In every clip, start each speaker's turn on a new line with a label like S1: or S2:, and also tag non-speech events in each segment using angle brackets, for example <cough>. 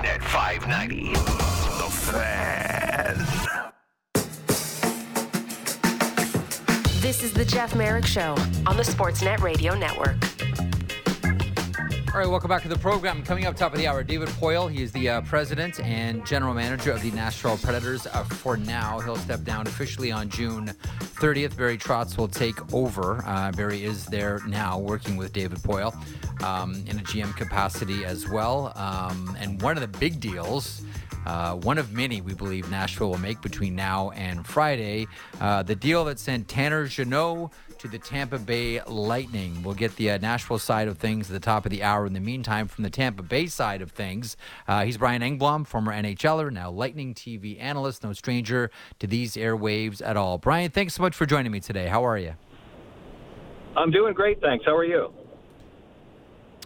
S1: Sportsnet 590. The Fan.
S2: This is the Jeff Marek Show on the Sportsnet Radio Network.
S3: All right, welcome back to the program. Coming up top of the hour, David Poile. He is the uh, president and general manager of the Nashville Predators. Uh, for now, he'll step down officially on June 30th. Barry Trotz will take over. Uh, Barry is there now, working with David Poile um, in a GM capacity as well. Um, and one of the big deals. Uh, one of many we believe Nashville will make between now and Friday. Uh, the deal that sent Tanner Jeannot to the Tampa Bay Lightning. We'll get the uh, Nashville side of things at the top of the hour. In the meantime, from the Tampa Bay side of things, uh, he's Brian Engblom, former NHLer, now Lightning TV analyst, no stranger to these airwaves at all. Brian, thanks so much for joining me today. How are you?
S4: I'm doing great, thanks. How are you?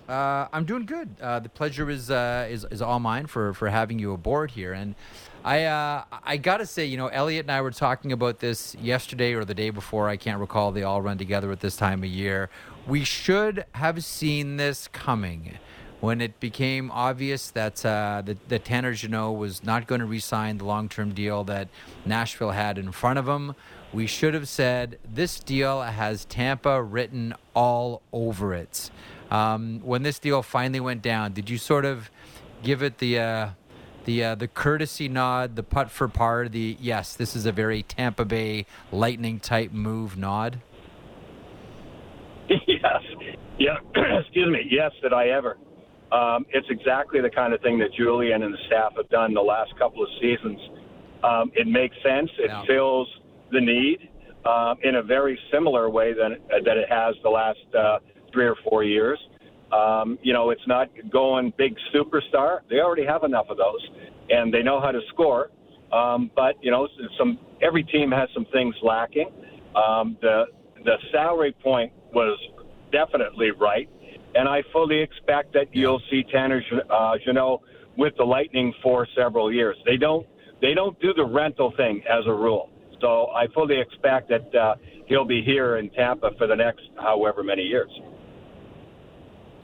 S3: Uh, I'm doing good. Uh, the pleasure is, uh, is is all mine for for having you aboard here. And I uh, I gotta say, you know, Elliot and I were talking about this yesterday or the day before. I can't recall. They all run together at this time of year. We should have seen this coming when it became obvious that uh, that, that Tanner Jeannot was not going to re-sign the long-term deal that Nashville had in front of him. We should have said this deal has Tampa written all over it. Um, when this deal finally went down, did you sort of give it the uh, the uh, the courtesy nod, the putt for par, the yes, this is a very Tampa Bay Lightning type move nod? <laughs>
S4: yes, yeah. <clears throat> Excuse me. Yes, did I ever? Um, it's exactly the kind of thing that Julien and the staff have done the last couple of seasons. Um, it makes sense. It yeah. fills the need um, in a very similar way than that it has the last uh, three or four years. Um, you know, it's not going big superstar. They already have enough of those, and they know how to score. Um, but you know, some every team has some things lacking. Um, the the salary point was definitely right, and I fully expect that you'll see Tanner uh, Jeannot with the Lightning for several years. They don't they don't do the rental thing as a rule, so I fully expect that uh, he'll be here in Tampa for the next however many years.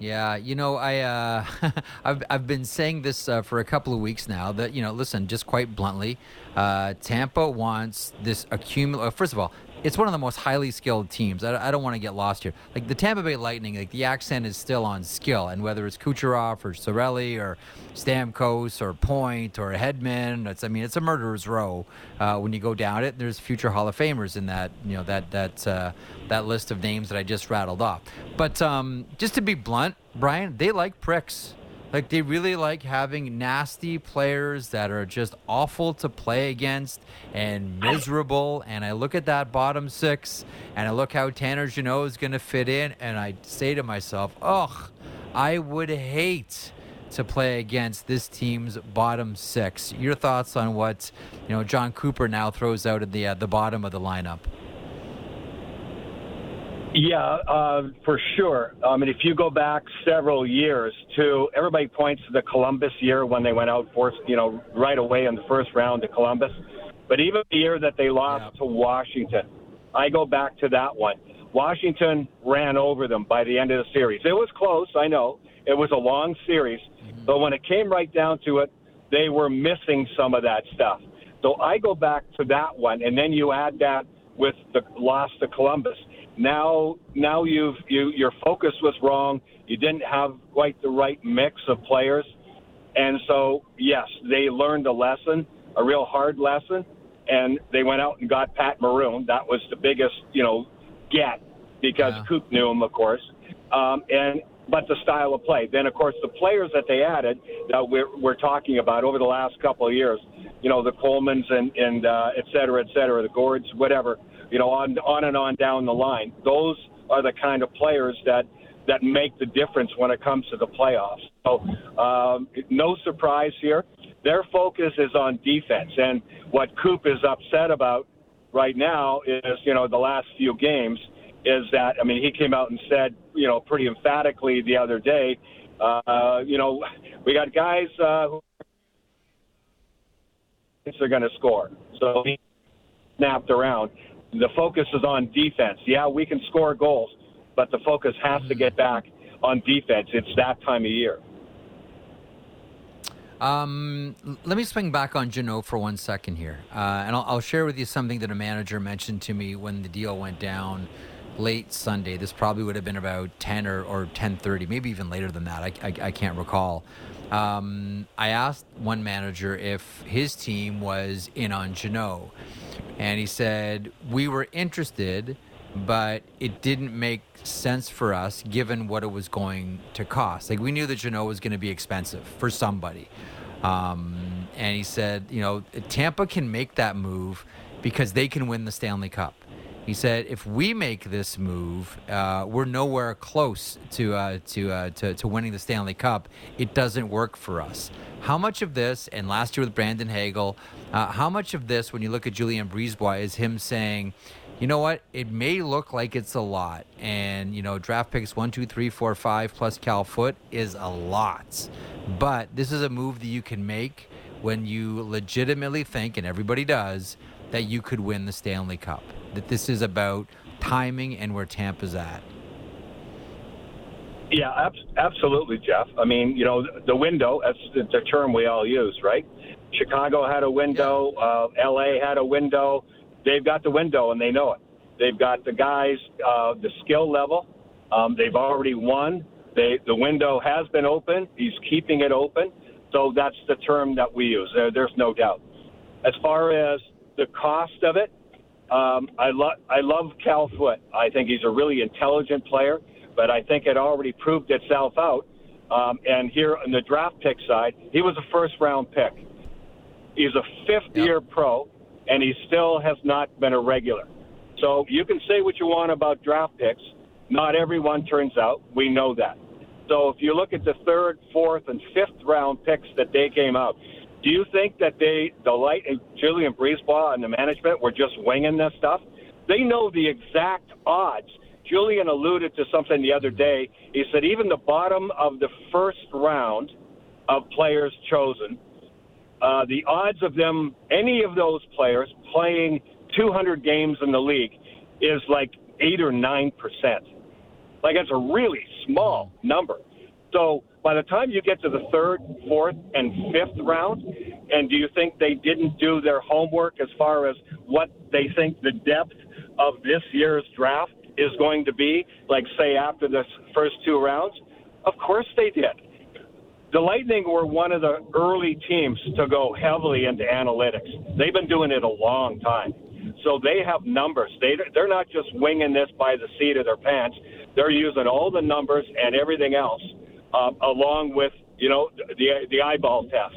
S3: Yeah, you know, I uh, <laughs> I've I've been saying this uh, for a couple of weeks now. That you know, listen, just quite bluntly, uh, Tampa wants this accumulate. First of all, it's one of the most highly skilled teams. I, I don't want to get lost here. Like the Tampa Bay Lightning, like the accent is still on skill, and whether it's Kucherov or Cirelli or Stamkos or Point or Hedman, it's I mean it's a murderer's row uh, when you go down it. There's future Hall of Famers in that you know that that uh, that list of names that I just rattled off. But um, just to be blunt, Brian, they like pricks. Like they really like having nasty players that are just awful to play against and miserable. And I look at that bottom six and I look how Tanner Jeannot is going to fit in, and I say to myself, "Ugh, I would hate." to play against this team's bottom six. Your thoughts on what you know Jon Cooper now throws out at the uh, the bottom of the lineup?
S4: Yeah, uh, for sure. I mean, if you go back several years to everybody points to the Columbus year when they went out for you know right away in the first round to Columbus, but even the year that they lost yeah. to Washington, I go back to that one. Washington ran over them by the end of the series. It was close, I know. It was a long series, mm-hmm. but when it came right down to it, they were missing some of that stuff. So I go back to that one, and then you add that with the loss to Columbus now now you've you your focus was wrong. You didn't have quite the right mix of players, and so yes, they learned a lesson, a real hard lesson, and they went out and got Pat Maroon. That was the biggest you know get because yeah. Coop knew him, of course, um, and but the style of play. Then, of course, the players that they added that we're, we're talking about over the last couple of years, you know, the Colemans and, and uh, et cetera, et cetera, the Gourdes, whatever, you know, on on and on down the line. Those are the kind of players that that make the difference when it comes to the playoffs. So, um, no surprise here. Their focus is on defense, and what Coop is upset about right now is, you know, the last few games is that I mean he came out and said, you know, pretty emphatically the other day, uh, you know, we got guys uh, who are going to score. So he snapped around the focus is on defense. Yeah, we can score goals, but the focus has to get back on defense. It's that time of year.
S3: Um, let me swing back on Jeannot for one second here, uh, and I'll, I'll, share with you something that a manager mentioned to me when the deal went down late Sunday. This probably would have been about ten or, or ten thirty, maybe even later than that. I, I, I can't recall. Um, I asked one manager if his team was in on Jeannot, and he said we were interested, but it didn't make sense for us given what it was going to cost. Like we knew that Jeannot was going to be expensive for somebody. Um, and he said, you know, Tampa can make that move because they can win the Stanley Cup. He said, if we make this move, uh, we're nowhere close to, uh, to, uh, to, to winning the Stanley Cup. It doesn't work for us. How much of this, and last year with Brandon Hagel, uh, how much of this, when you look at Julien BriseBois, is him saying, you know what? It may look like it's a lot, and you know, draft picks one, two, three, four, five plus Cal Foote is a lot, but this is a move that you can make when you legitimately think, and everybody does, that you could win the Stanley Cup. That this is about timing and where Tampa's at.
S4: Yeah, ab- absolutely, Jeff. I mean, you know, the window, that's the term we all use, right? Chicago had a window, yeah. uh, LA had a window they've got the window and they know it. They've got the guys, uh, the skill level. Um, they've already won. They, the window has been open. He's keeping it open. So that's the term that we use. There, there's no doubt. As far as the cost of it, um, I, lo- I love Cal Foote. I think he's a really intelligent player, but I think it already proved itself out. Um, and here on the draft pick side, he was a first round pick. He's a fifth yep. year pro and he still has not been a regular. So you can say what you want about draft picks. Not everyone turns out. We know that. So if you look at the third, fourth, and fifth round picks that they came out, do you think that they, the light and Julien BriseBois and the management were just winging this stuff? They know the exact odds. Julien alluded to something the other day. He said even the bottom of the first round of players chosen uh, the odds of them, any of those players playing 200 games in the league, is like eight or nine percent. Like it's a really small number. So by the time you get to the third, fourth, and fifth round, and do you think they didn't do their homework as far as what they think the depth of this year's draft is going to be? Like say after the first two rounds, of course they did the Lightning were one of the early teams to go heavily into analytics. They've been doing it a long time. So they have numbers. They, they're not just winging this by the seat of their pants. They're using all the numbers and everything else, uh, along with, you know, the, the eyeball test.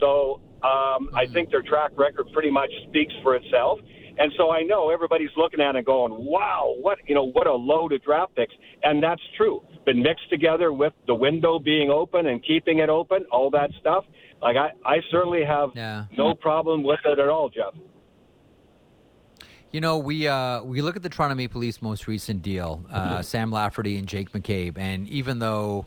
S4: So um, I think their track record pretty much speaks for itself. And so I know everybody's looking at it and going, wow, what, you know, what a load of draft picks. And that's true. But mixed together with the window being open and keeping it open, all that stuff, like I, I certainly have yeah. no problem with it at all, Jeff.
S3: You know, we uh, we look at the Toronto Maple Leafs' most recent deal, uh, mm-hmm. Sam Lafferty and Jake McCabe, and even though,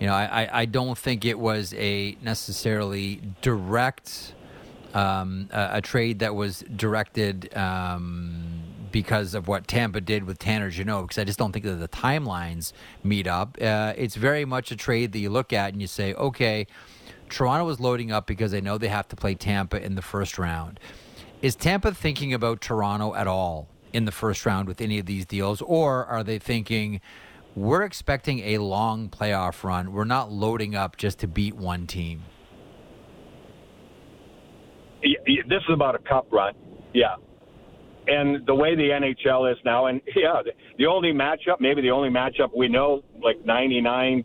S3: you know, I, I don't think it was a necessarily direct um, a, a, trade that was directed um, because of what Tampa did with Tanner Jeannot, because I just don't think that the timelines meet up. Uh, it's very much a trade that you look at and you say, okay, Toronto is loading up because they know they have to play Tampa in the first round. Is Tampa thinking about Toronto at all in the first round with any of these deals, or are they thinking, we're expecting a long playoff run. We're not loading up just to beat one team
S4: this is about a cup run. Yeah. And the way the NHL is now, and <laughs> yeah, the, the only matchup, maybe the only matchup we know, like 99%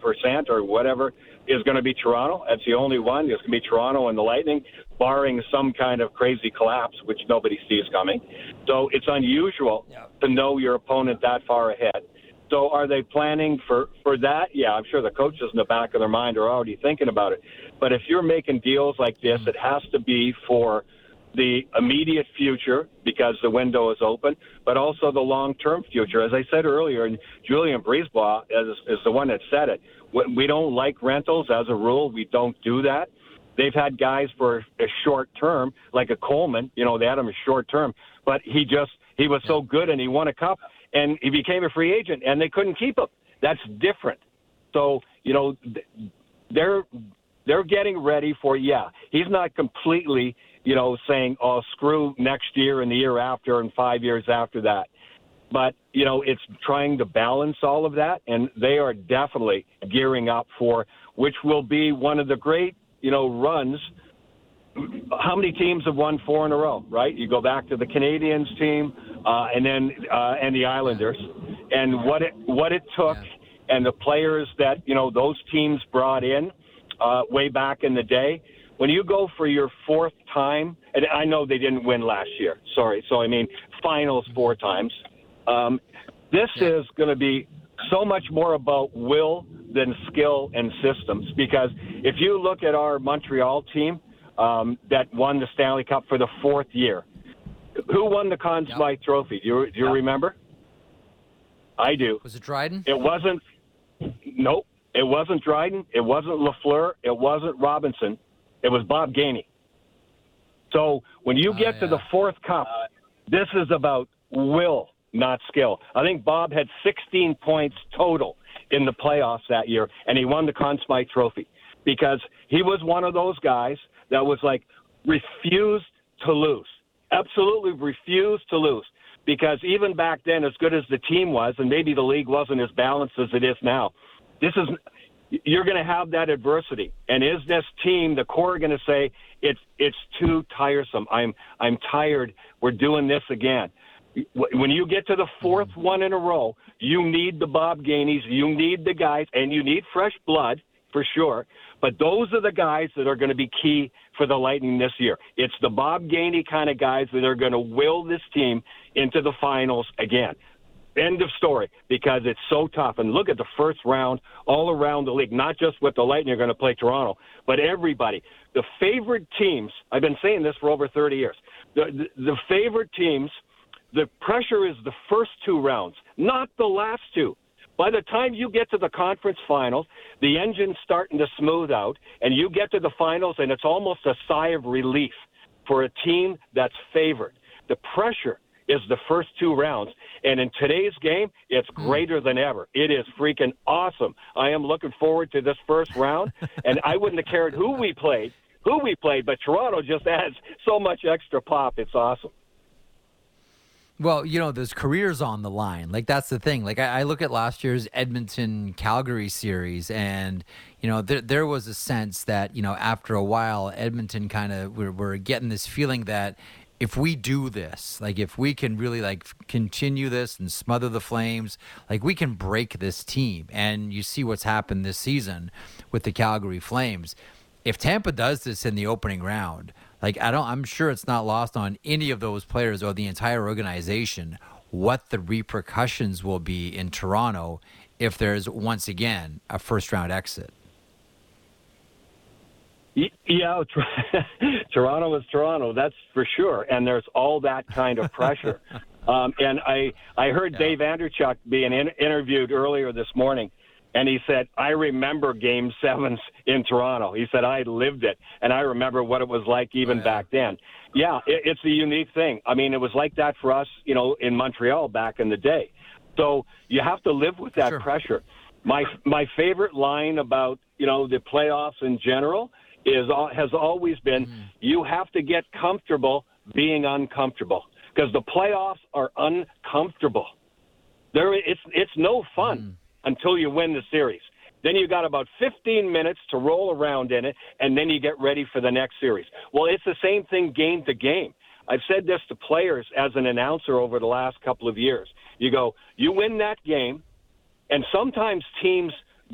S4: or whatever, is going to be Toronto. That's the only one. It's going to be Toronto and the Lightning, barring some kind of crazy collapse, which nobody sees coming. So it's unusual yeah. to know your opponent that far ahead. So are they planning for for that? Yeah, I'm sure the coaches in the back of their mind are already thinking about it. But if you're making deals like this, it has to be for the immediate future because the window is open, but also the long-term future. As I said earlier, and Julien BriseBois is, is the one that said it. We don't like rentals as a rule. We don't do that. They've had guys for a short term, like a Coleman. You know, they had him a short term, but he just he was so good and he won a cup and he became a free agent and they couldn't keep him. That's different. So you know, they're they're getting ready for yeah. He's not completely, you know, saying oh screw next year and the year after and five years after that. But you know, it's trying to balance all of that, and they are definitely gearing up for which will be one of the great, you know, runs. How many teams have won four in a row? Right? You go back to the Canadiens team, uh, and then uh, and the Islanders, and what it what it took, yeah. and the players that you know those teams brought in uh, way back in the day. When you go for your fourth time, and I know they didn't win last year. Sorry, so I mean finals four times. Um, this yeah. is going to be so much more about will than skill and systems because if you look at our Montreal team um, that won the Stanley Cup for the fourth year, who won the Conn Smythe yep. Trophy? Do you, do you yep. remember? I do.
S3: Was it Dryden?
S4: It wasn't. Nope. It wasn't Dryden. It wasn't Lafleur. It wasn't Robinson. It was Bob Gainey. So when you get uh, yeah. to the fourth cup, this is about will not skill. I think Bob had 16 points total in the playoffs that year, and he won the Conn Smythe Trophy because he was one of those guys that was like refused to lose, absolutely refused to lose. Because even back then, as good as the team was, and maybe the league wasn't as balanced as it is now, this is you're going to have that adversity. And is this team, the core, going to say it's it's too tiresome? I'm I'm tired. We're doing this again when you get to the fourth mm-hmm. one in a row, you need the Bob Gaineys, you need the guys, and you need fresh blood for sure. But those are the guys that are going to be key for the Lightning this year. It's the Bob Gainey kind of guys that are going to will this team into the finals again. End of story because it's so tough. And look at the first round all around the league, not just with the Lightning are going to play Toronto, but everybody. The favorite teams, I've been saying this for over 30 years, the, the, the favorite teams – the pressure is the first two rounds, not the last two. By the time you get to the conference finals, the engine's starting to smooth out, and you get to the finals, and it's almost a sigh of relief for a team that's favored. The pressure is the first two rounds. And in today's game, it's hmm. greater than ever. It is freaking awesome. I am looking forward to this first round, <laughs> and I wouldn't have cared who we played, who we played, but Toronto just <laughs> adds so much extra pop. It's awesome.
S3: Well, you know, there's careers on the line. Like that's the thing. Like I, I look at last year's Edmonton Calgary series, and you know, there there was a sense that you know after a while, Edmonton kind of we're, we're getting this feeling that if we do this, like if we can really like continue this and smother the flames, like we can break this team. And you see what's happened this season with the Calgary Flames. If Tampa does this in the opening round, like I don't I'm sure it's not lost on any of those players or the entire organization what the repercussions will be in Toronto if there's once again a first round exit.
S4: Yeah, <laughs> Toronto is Toronto, that's for sure, and there's all that kind of pressure. <laughs> um, and I I heard yeah. Dave Andreychuk being in, interviewed earlier this morning, and he said, I remember game sevens in Toronto. He said, I lived it, and I remember what it was like even oh, yeah. back then. Yeah, it, it's a unique thing. I mean, it was like that for us, you know, in Montreal back in the day. So you have to live with that sure. pressure. My my favorite line about you know the playoffs in general is has always been mm. you have to get comfortable being uncomfortable because the playoffs are uncomfortable. There, it's it's no fun. Mm until you win the series. Then you got about 15 minutes to roll around in it, and then you get ready for the next series. Well, it's the same thing game to game. I've said this to players as an announcer over the last couple of years. You go, you win that game, and sometimes teams,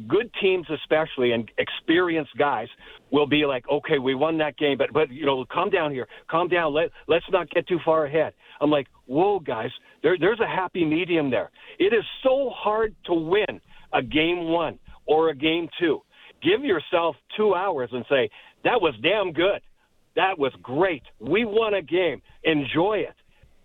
S4: good teams especially, and experienced guys will be like, okay, we won that game, but but you know, calm down here, calm down. Let let's not get too far ahead. I'm like, whoa, guys, there, there's a happy medium there. It is so hard to win a game one or a game two. Give yourself two hours and say, that was damn good. That was great. We won a game. Enjoy it.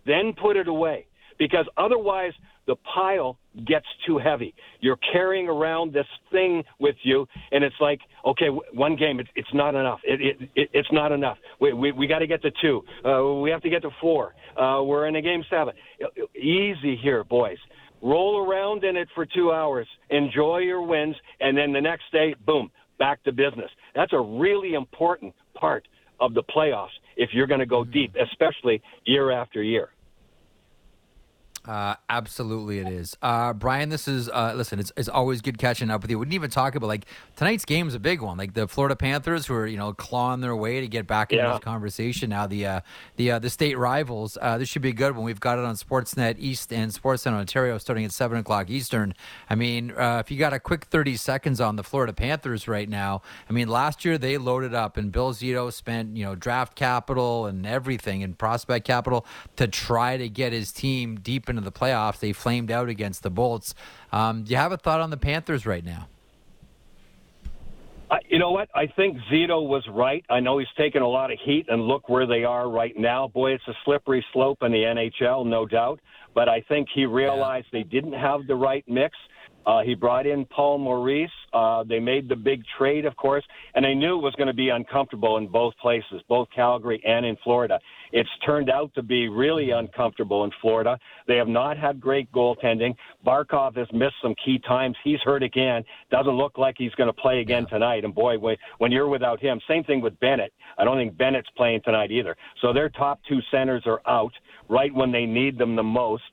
S4: Then put it away. Because otherwise, the pile gets too heavy. You're carrying around this thing with you, and it's like, okay, one game, it's, it's not enough. It, it, it, it's not enough. We, we, we got to get to two. Uh, we have to get to four. Uh, we're in a game seven. Easy here, boys. Roll around in it for two hours. Enjoy your wins, and then the next day, boom, back to business. That's a really important part of the playoffs if you're going to go deep, especially year after year.
S3: Uh, absolutely, it is. Uh, Brian, this is uh, listen. It's, it's always good catching up with you. We didn't even talk about like tonight's game is a big one. Like the Florida Panthers, who are you know clawing their way to get back into
S4: Yeah.
S3: this conversation. Now the uh, the uh, the state rivals. Uh, this should be a good one. We've got it on Sportsnet East and Sportsnet Ontario starting at seven o'clock Eastern. I mean, uh, if you got a quick thirty seconds on the Florida Panthers right now, I mean, last year they loaded up and Bill Zito spent you know draft capital and everything and prospect capital to try to get his team deep into the playoffs. They flamed out against the Bolts. Um, do you have a thought on the Panthers right now?
S4: You know what? I think Zito was right. I know he's taken a lot of heat, and look where they are right now. Boy, it's a slippery slope in the NHL, no doubt. But I think he realized they didn't have the right mix. Uh, he brought in Paul Maurice. Uh, they made the big trade, of course, and they knew it was going to be uncomfortable in both places, both Calgary and in Florida. It's turned out to be really uncomfortable in Florida. They have not had great goaltending. Barkov has missed some key times. He's hurt again. Doesn't look like he's going to play again tonight. And boy, when, when you're without him, same thing with Bennett. I don't think Bennett's playing tonight either. So their top two centers are out right when they need them the most.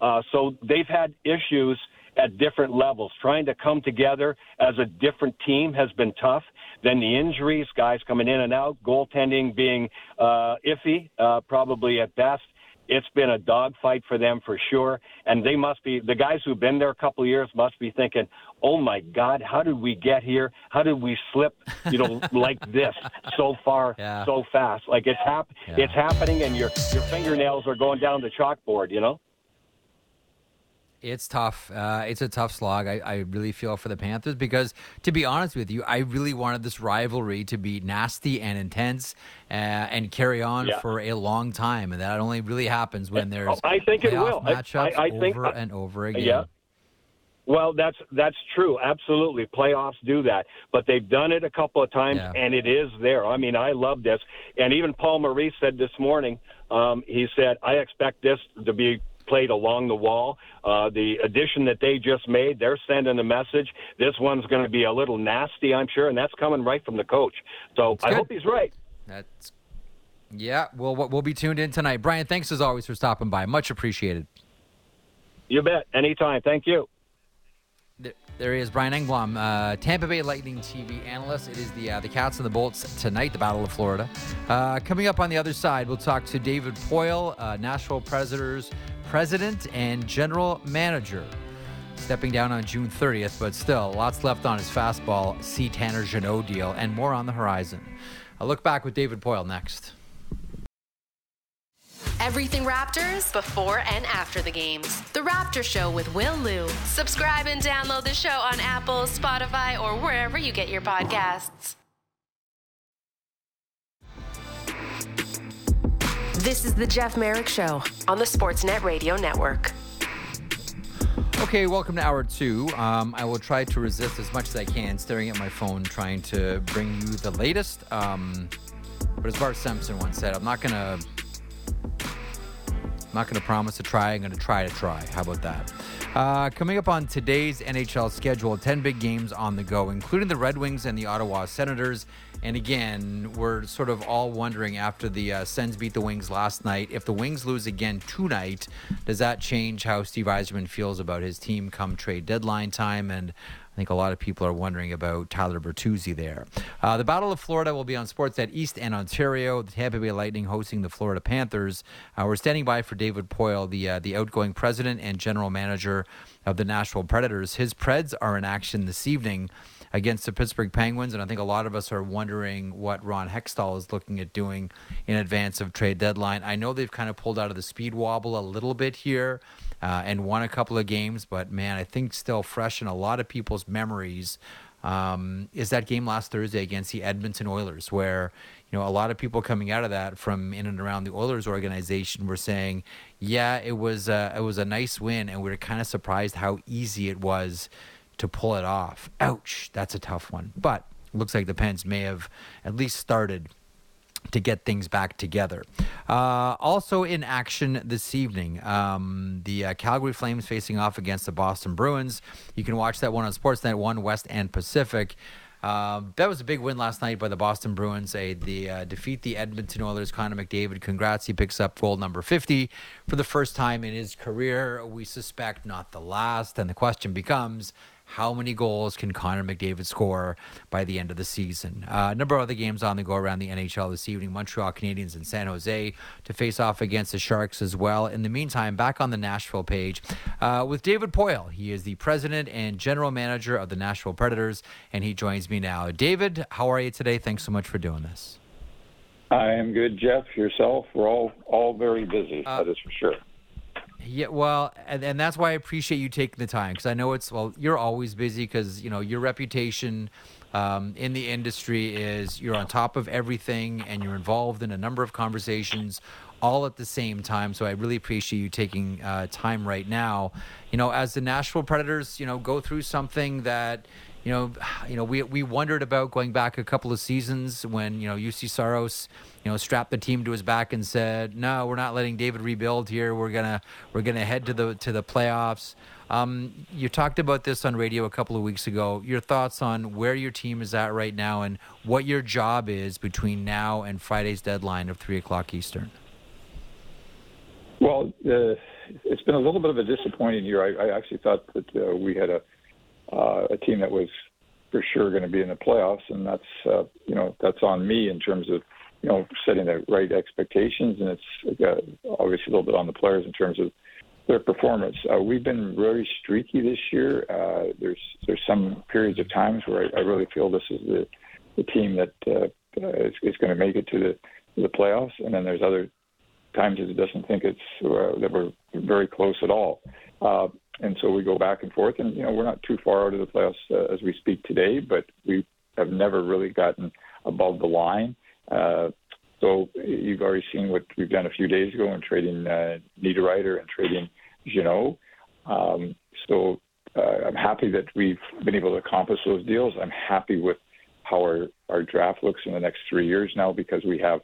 S4: Uh, so they've had issues at different levels. Trying to come together as a different team has been tough. Then the injuries, guys coming in and out, goaltending being uh, iffy, uh, probably at best. It's been a dogfight for them for sure, and they must be the guys who've been there a couple of years must be thinking, "Oh my God, how did we get here? How did we slip, you know, <laughs> like this so far,
S3: Yeah.
S4: so fast? Like it's hap-
S3: Yeah.
S4: it's happening, and your your fingernails are going down the chalkboard, you know."
S3: It's tough. Uh, it's a tough slog. I, I really feel for the Panthers because, to be honest with you, I really wanted this rivalry to be nasty and intense uh, and carry on
S4: Yeah.
S3: for a long time. And that only really happens when there's
S4: I think it will.
S3: Matchups
S4: I- I think-
S3: over and over again.
S4: Yeah. Well, that's that's true. Absolutely, playoffs do that, but they've done it a couple of times,
S3: Yeah.
S4: and it is there. I mean, I love this, and even Paul Maurice said this morning. Um, he said, "I expect this to be." Played along the wall. Uh, the addition that they just made, they're sending a message. This one's going to be a little nasty, I'm sure, and that's coming right from the coach. So I
S3: good.
S4: hope he's right.
S3: That's yeah. Well, we'll be tuned in tonight. Brian, thanks as always for stopping by. Much appreciated.
S4: You bet. Anytime. Thank you.
S3: There, there he is, Brian Engblom, uh, Tampa Bay Lightning TV analyst. It is the uh, the Cats and the Bolts tonight, the Battle of Florida. Uh, coming up on the other side, we'll talk to David Poile, uh, Nashville Predators president and general manager, stepping down on June 30th, but still lots left on his fastball. C. Tanner Jeannot deal and more on the horizon. I'll look back with David Poile next.
S2: Everything Raptors before and after the games. The Raptor Show with Will Lou. Subscribe and download the show on Apple, Spotify, or wherever you get your podcasts. This is the Jeff Marek Show on the Sportsnet Radio Network.
S3: Okay, welcome to hour two. Um, I will try to resist as much as I can, staring at my phone, trying to bring you the latest. Um, but as Bart Simpson once said, I'm not gonna, I'm not gonna promise to try. I'm gonna try to try. How about that? Uh, coming up on today's NHL schedule, 10 big games on the go, including the Red Wings and the Ottawa Senators. And again, we're sort of all wondering after the uh, Sens beat the Wings last night, if the Wings lose again tonight, does that change how Steve Yzerman feels about his team come trade deadline time? And I think a lot of people are wondering about Tyler Bertuzzi there. Uh, the Battle of Florida will be on Sportsnet East and Ontario. The Tampa Bay Lightning hosting the Florida Panthers. Uh, we're standing by for David Poile, the uh, the outgoing president and general manager of the Nashville Predators. His Preds are in action this evening against the Pittsburgh Penguins, and I think a lot of us are wondering what Ron Hextall is looking at doing in advance of trade deadline. I know they've kind of pulled out of the speed wobble a little bit here uh, and won a couple of games, but man, I think still fresh in a lot of people's memories um, is that game last Thursday against the Edmonton Oilers, where you know a lot of people coming out of that from in and around the Oilers organization were saying, yeah, it was uh, it was a nice win, and we were kind of surprised how easy it was to pull it off. Ouch, that's a tough one, but looks like the Pens may have at least started to get things back together. Uh, also in action this evening, um, the uh, Calgary Flames facing off against the Boston Bruins. You can watch that one on Sportsnet 1 West and Pacific. Um, that was a big win last night by the Boston Bruins. They the uh, defeat the Edmonton Oilers. Connor McDavid, congrats! He picks up goal number fifty for the first time in his career. We suspect not the last. And the question becomes, how many goals can Connor McDavid score by the end of the season? Uh, a number of other games on the go around the NHL this evening. Montreal Canadiens and San Jose to face off against the Sharks as well. In the meantime, back on the Nashville page uh, with David Poile. He is the president and general manager of the Nashville Predators, and he joins me now. David, how are you today? Thanks so much for doing this.
S5: I am good, Jeff. Yourself? We're all all very busy. Uh, that is for sure.
S3: Yeah, well, and, and that's why I appreciate you taking the time because I know it's well, you're always busy because you know your reputation um, in the industry is you're on top of everything and you're involved in a number of conversations all at the same time. So I really appreciate you taking uh, time right now. You know, as the Nashville Predators, you know, go through something that you know, <sighs> you know, we we wondered about going back a couple of seasons when you know Juuse Saros, you know, strapped the team to his back and said, "No, we're not letting David rebuild here. We're gonna we're gonna head to the to the playoffs." Um, you talked about this on radio a couple of weeks ago. Your thoughts on where your team is at right now and what your job is between now and Friday's deadline of three o'clock Eastern.
S5: Well, uh, it's been a little bit of a disappointing year. I, I actually thought that uh, we had a uh, a team that was for sure going to be in the playoffs, and that's uh, you know that's on me in terms of you know setting the right expectations, and it's uh, obviously a little bit on the players in terms of their performance. Uh, we've been very streaky this year. Uh, there's there's some periods of times where I, I really feel this is the the team that uh, is, is going to make it to the the playoffs, and then there's other times that it doesn't think it's uh, that we're very close at all. Uh, and so we go back and forth. And you know, we're not too far out of the playoffs uh, as we speak today, but we have never really gotten above the line. Uh, so you've already seen what we've done a few days ago in trading uh, Niederreiter and trading Jeannot. Um, so uh, I'm happy that we've been able to accomplish those deals. I'm happy with how our, our draft looks in the next three years now because we have,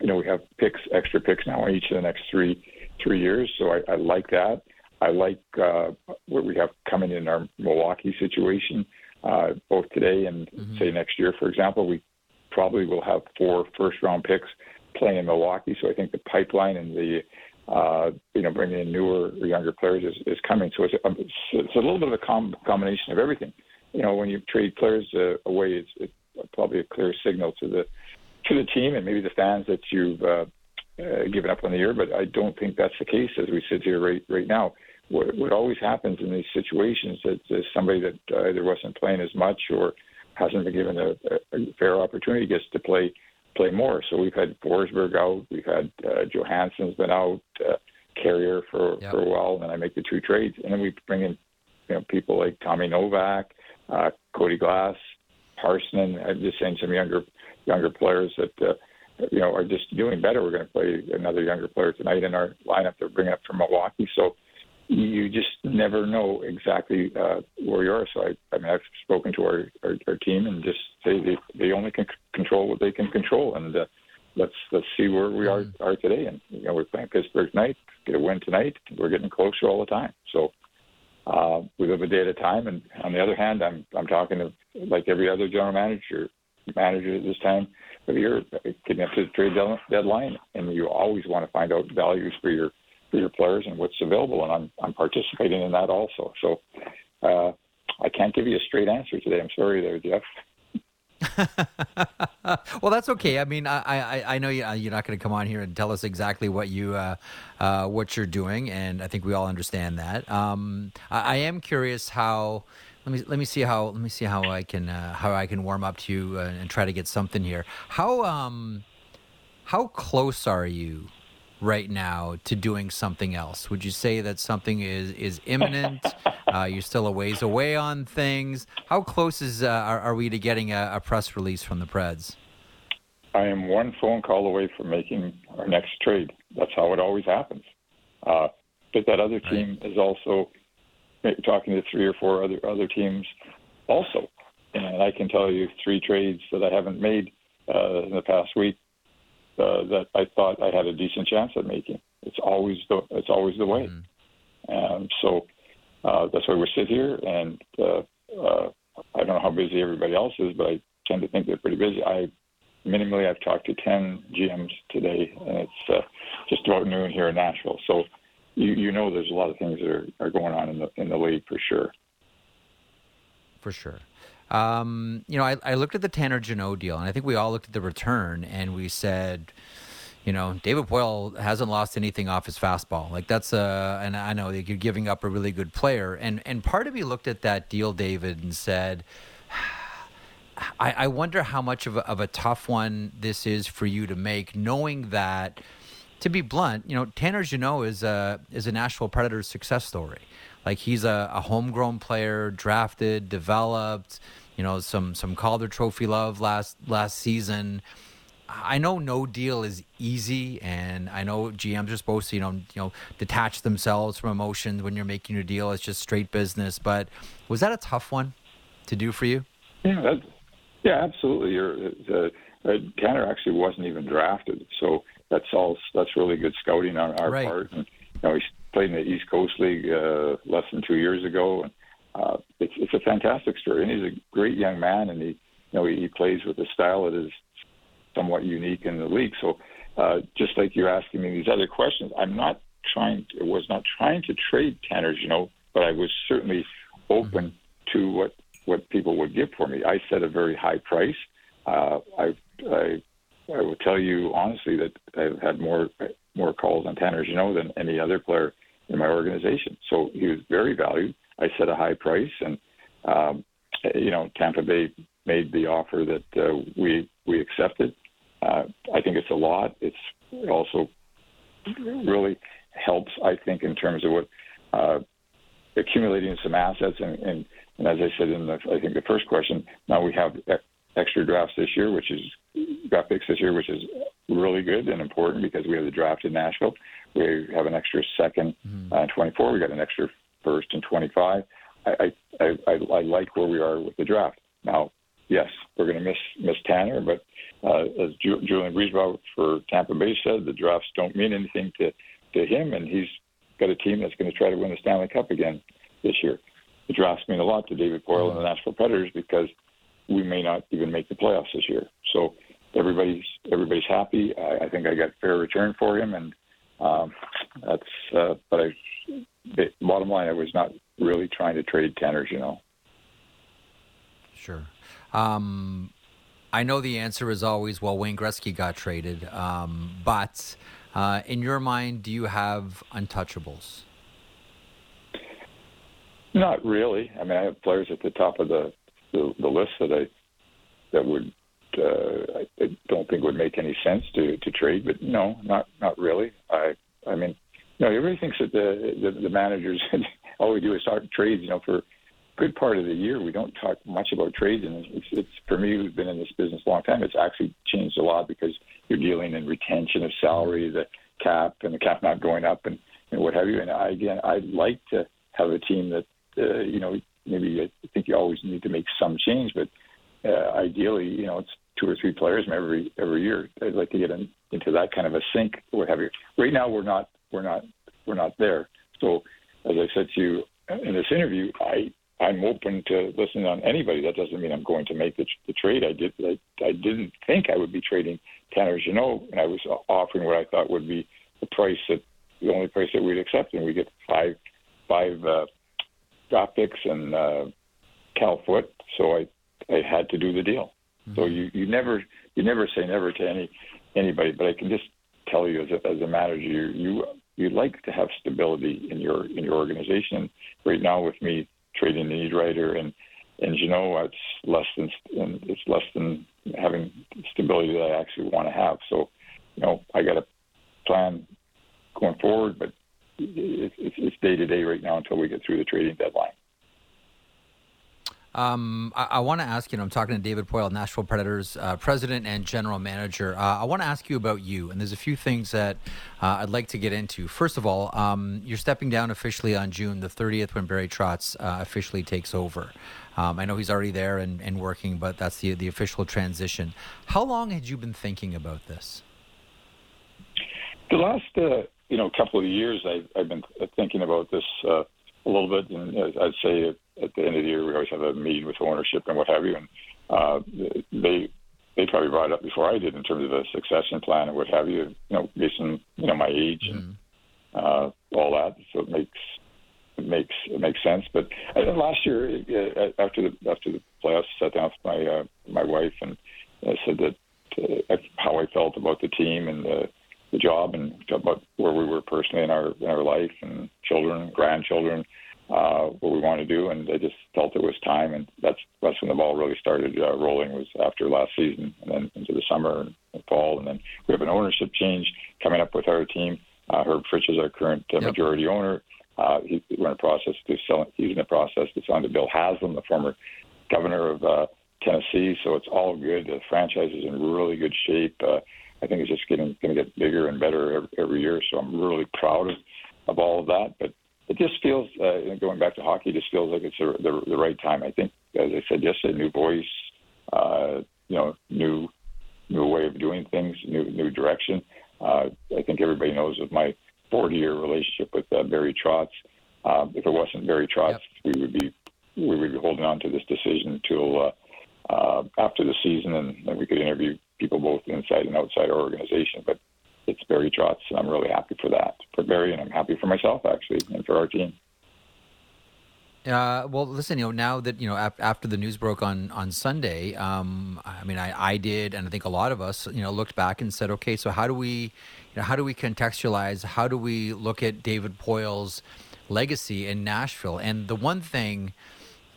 S5: you know, we have picks, extra picks now in each of the next three three years. So I, I like that. I like uh, what we have coming in our Milwaukee situation, uh, both today and mm-hmm. say next year, for example. We probably will have four first round picks playing in Milwaukee. So I think the pipeline and the uh, you know bringing in newer or younger players is, is coming. So it's a, it's a little bit of a com- combination of everything. You know, when you trade players uh, away, it's, it's probably a clear signal to the to the team and maybe the fans that you've uh, uh, given up on the year. But I don't think that's the case as we sit here right right now what, what always happens in these situations is, is somebody that uh, either wasn't playing as much or hasn't been given a, a fair opportunity gets to play play more. So we've had Forsberg out, we've had uh, Johansson's been out, uh, Carrier for yep. for a while, and then I make the two trades, and then we bring in you know people like Tommy Novak, uh, Cody Glass, Parson. I'm just saying some younger younger players that. Uh, you know, are just doing better. We're going to play another younger player tonight in our lineup. They're bringing up from Milwaukee. So, you just never know exactly uh, where you are. So I, I mean, I've spoken to our, our, our team and just say they, they only can control what they can control, and uh, let's let's see where we are are today. And you know, we're playing Pittsburgh tonight, get a win tonight. We're getting closer all the time. So uh, we live a day at a time. And on the other hand, I'm I'm talking to like every other general manager manager at this time of year, getting up to the trade deadline, and you always want to find out values for your for your players and what's available, and I'm I'm participating in that also. So uh, I can't give you a straight answer today. I'm sorry there, Jeff. <laughs>
S3: well, that's okay. I mean, I I, I know you, are not going to come on here and tell us exactly what you uh, uh, what you're doing, and I think we all understand that. Um, I, I, am curious how. Let me let me see how let me see how I can uh, how I can warm up to you uh, and try to get something here. How um how close are you right now to doing something else? Would you say that something is is imminent? <laughs> uh, you're still a ways away on things. How close is uh, are, are, we to getting a, a, press release from the Preds?
S5: I am one phone call away from making our next trade. That's how it always happens. Uh, but that other team right. is also talking to three or four other other teams, also. And I can tell you three trades that I haven't made uh, in the past week uh, that I thought I had a decent chance at making. It's always the it's always the way. Mm-hmm. And so uh, that's why we sit here, and uh, uh, I don't know how busy everybody else is, but I tend to think they're pretty busy. I minimally I've talked to ten GMs today, and it's uh, just about noon here in Nashville. So you you know there's a lot of things that are, are going on in the in the league for sure.
S3: For sure. Um, you know, I, I looked at the Tanner Jeannot deal, and I think we all looked at the return, and we said, you know, David Poile hasn't lost anything off his fastball. Like that's a, and I know you're giving up a really good player, and and part of me looked at that deal, David, and said. <sighs> I, I wonder how much of a, of a tough one this is for you to make, knowing that, to be blunt, you know, Tanner Jeannot is a is a Nashville Predators success story. Like he's a, a homegrown player, drafted, developed, you know, some some Calder Trophy love last last season. I know no deal is easy, and I know GMs are supposed to, you know, you know, detach themselves from emotions when you're making a deal. It's just straight business. But was that a tough one to do for you?
S5: Yeah, that, yeah, absolutely. You're, uh, uh, Tanner actually wasn't even drafted, so that's all. That's really good scouting on our
S3: right.
S5: part. And you know, he played in the East Coast League uh, less than two years ago, and uh, it's it's a fantastic story. And he's a great young man, and he you know he, he plays with a style that is somewhat unique in the league. So, uh, just like you're asking me these other questions, I'm not trying. To, was not trying to trade Tanner, you know, but I was certainly open to what what people would give for me. I set a very high price. Uh, I, I I will tell you honestly that I've had more more calls on Tanner Jeannot than any other player in my organization. So he was very valued. I set a high price, and um, you know Tampa Bay made the offer that uh, we we accepted. Uh, I think it's a lot. It's also really helps, I think, in terms of what uh, accumulating some assets. And, and, and as I said in the, I think the first question, now we have extra drafts this year, which is draft picks this year, which is really good and important because we have the draft in Nashville. We have an extra 2nd mm-hmm. uh, 24. We got an extra first and 25. I, I, I, I like where we are with the draft. Now, yes, we're going to miss miss Tanner, but uh, as Ju- Julien BriseBois for Tampa Bay said, the drafts don't mean anything to to him, and he's got a team that's going to try to win the Stanley Cup again this year. The drafts mean a lot to David Poile and the Nashville Predators because we may not even make the playoffs this year. So everybody's everybody's happy. I, I think I got fair return for him, and um, that's. Uh, but I, bottom line, I was not really trying to trade Tanner's, you know.
S3: Sure. Um, I know the answer is always well. Wayne Gretzky got traded, um, but uh, in your mind, do you have untouchables?
S5: Not really. I mean, I have players at the top of the the, the list that I that would uh, I, don't think would make any sense to to trade. But no, not not really. I I mean, know, everybody thinks that the the, the managers <laughs> all we do is talk trades. You know, for a good part of the year we don't talk much about trades, and it's, it's for me who's been in this business a long time. It's actually changed a lot because you're dealing in retention of salary, the cap, and the cap not going up, and, and what have you. And I, again, I'd like to have a team that uh, you know maybe I think you always need to make some change, but uh, ideally, you know, it's two or three players every every year. I'd like to get in, into that kind of a sync, what have you. Right now, we're not we're not we're not there. So, as I said to you in this interview, I I'm open to listening on anybody. That doesn't mean I'm going to make the, the trade. I did I, I didn't think I would be trading Tanner Jeannot, and I was offering what I thought would be the price that the only price that we'd accept, and we get five five uh, draft picks and uh, Cal Foote. So I I had to do the deal. Mm-hmm. So you you never you never say never to any anybody, but I can just tell you as a, as a manager, you you you like to have stability in your in your organization. Right now, with me trading Niederreiter and and you know it's less than it's less than having stability that I actually want to have. So you know I got a plan going forward, but it's day to day right now until we get through the trading deadline.
S3: Um, I, I want to ask you. I'm talking to David Poile, Nashville Predators uh, president and general manager. Uh, I want to ask you about you, and there's a few things that uh, I'd like to get into. First of all, um, you're stepping down officially on June the 30th when Barry Trotz uh, officially takes over. Um, I know he's already there and, and working, but that's the the official transition. How long had you been thinking about this?
S5: The last, uh, you know, couple of years, I've, I've been thinking about this uh, a little bit, and I'd say at the end of the year we always have a meeting with ownership and what have you, and uh, they they probably brought it up before I did in terms of a succession plan and what have you. You know, based on you know my age mm-hmm. and uh, all that, so it makes it makes it makes sense. But uh, last year, uh, after the after the playoffs, I sat down with my uh, my wife and I said that uh, how I felt about the team and the the job and about where we were personally in our in our life and children, grandchildren, uh, what we want to do, and I just felt it was time, and that's that's when the ball really started uh, rolling. Was after last season, and then into the summer and, fall, and then we have an ownership change coming up with our team. Uh, Herb Fritch is our current uh, yep. majority owner. Uh, he, we're in a process to sell. He's in a process to sell to Bill Haslam, the former governor of uh, Tennessee. So it's all good. The franchise is in really good shape. Uh, I think it's just getting going to get bigger and better every, every year. So I'm really proud of, of all of that. But it just feels, uh, going back to hockey, just feels like it's the, the, the right time. I think, as I said yesterday, new voice, uh, you know, new new way of doing things, new new direction. Uh, I think everybody knows of my 40 year relationship with uh, Barry Trotz. Uh, if it wasn't Barry Trotz, yep. we would be we would be holding on to this decision until uh, uh, after the season, and then we could interview people both inside and outside our organization. But it's Barry Trotz, and I'm really happy for that for Barry, and I'm happy for myself actually, and for our team.
S3: Uh, well, listen, you know, now that you know ap- after the news broke on on Sunday, um, I mean, I, I did, and I think a lot of us, you know, looked back and said, okay, so how do we, you know, how do we contextualize? How do we look at David Poile's legacy in Nashville? And the one thing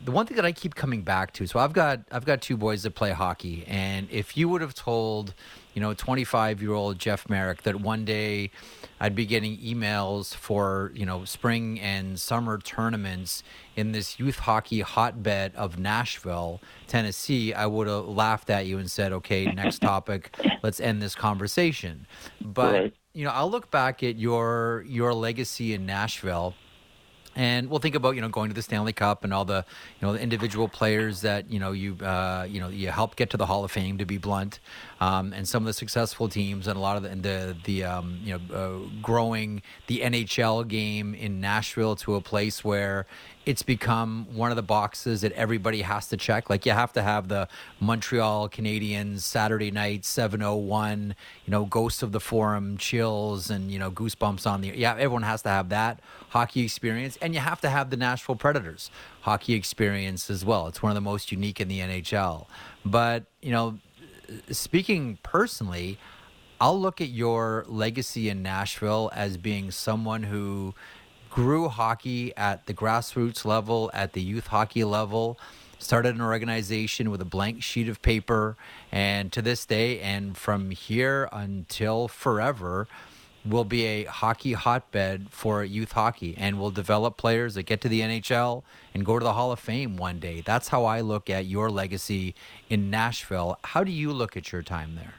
S3: the one thing that I keep coming back to, so I've got I've got two boys that play hockey, and if you would have told, you know, 25 year old Jeff Marek that one day I'd be getting emails for you know spring and summer tournaments in this youth hockey hotbed of Nashville, Tennessee, I would have laughed at you and said, okay, next <laughs> topic, let's end this conversation. But right. you know, I'll look back at your your legacy in Nashville and we'll think about you know going to the Stanley Cup and all the you know the individual players that you know you uh, you know you help get to the Hall of Fame to be blunt, um, and some of the successful teams and a lot of the the, the um, you know uh, growing the NHL game in Nashville to a place where it's become one of the boxes that everybody has to check. Like you have to have the Montreal Canadiens Saturday night 701, you know, Ghosts of the Forum chills and, you know, goosebumps on the Yeah, everyone has to have that hockey experience and you have to have the Nashville Predators hockey experience as well. It's one of the most unique in the NHL. But, you know, speaking personally, I'll look at your legacy in Nashville as being someone who grew hockey at the grassroots level, at the youth hockey level, started an organization with a blank sheet of paper, and to this day, and from here until forever, will be a hockey hotbed for youth hockey and will develop players that get to the NHL and go to the Hall of Fame one day. That's how I look at your legacy in Nashville. How do you look at your time there?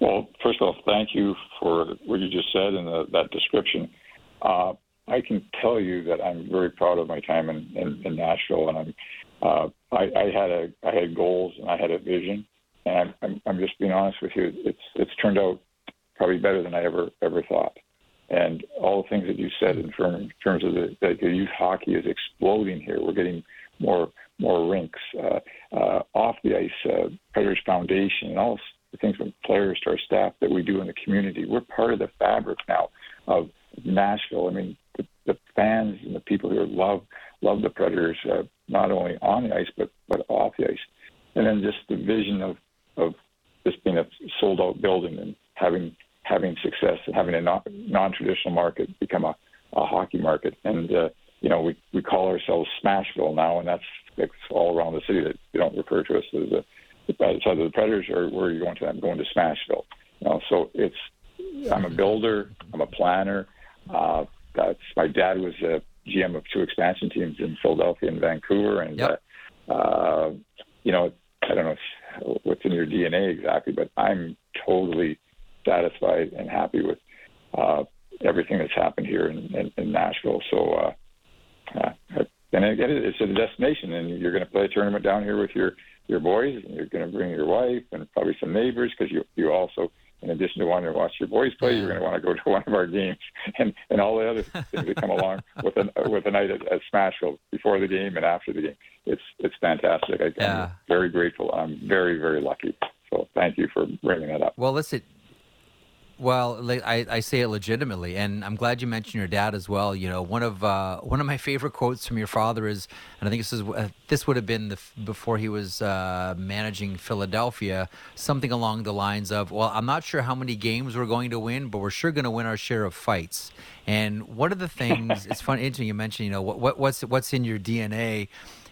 S5: Well, first of all, thank you for what you just said and the, that description. Uh, I can tell you that I'm very proud of my time in, in, in Nashville, and I'm uh, I, I had a I had goals and I had a vision, and I'm, I'm just being honest with you. It's it's turned out probably better than I ever ever thought, and all the things that you said in, term, in terms of the, the, the youth hockey is exploding here. We're getting more more rinks uh, uh, off the ice, uh, Predators Foundation, and all the things from players to our staff that we do in the community. We're part of the fabric now of Nashville. I mean, the, the fans and the people who love love the Predators, uh, not only on the ice but but off the ice. And then just the vision of of this being a sold out building and having having success and having a non traditional market become a, a hockey market. And uh, you know, we we call ourselves Smashville now, and that's it's all around the city that they don't refer to us as a so the Predators or where are you going to? I'm going to Smashville. You know, so it's I'm a builder, I'm a planner, uh, that's my dad was a GM of two expansion teams in Philadelphia and Vancouver, and yep. uh, uh, you know, I don't know what's in your DNA exactly, but I'm totally satisfied and happy with uh, everything that's happened here in, in, in Nashville. So, uh, uh, and again, it's a destination, and you're going to play a tournament down here with your your boys, and you're going to bring your wife and probably some neighbors because you you also in addition to wanting to watch your boys play, you're going to want to go to one of our games, <laughs> and and all the other <laughs> things that come along with a with a night at, at Smashville before the game and after the game. It's it's fantastic. I,
S3: Yeah.
S5: I'm very grateful. I'm very very lucky. So thank you for bringing that up.
S3: Well, listen. Well, I, I say it legitimately, and I'm glad you mentioned your dad as well. You know, one of uh, one of my favorite quotes from your father is, and I think this is uh, this would have been the, before he was uh, managing Philadelphia, something along the lines of, "Well, I'm not sure how many games we're going to win, but we're sure going to win our share of fights." And one of the things it's funny, interesting you mentioned, you know, what, what what's what's in your DNA,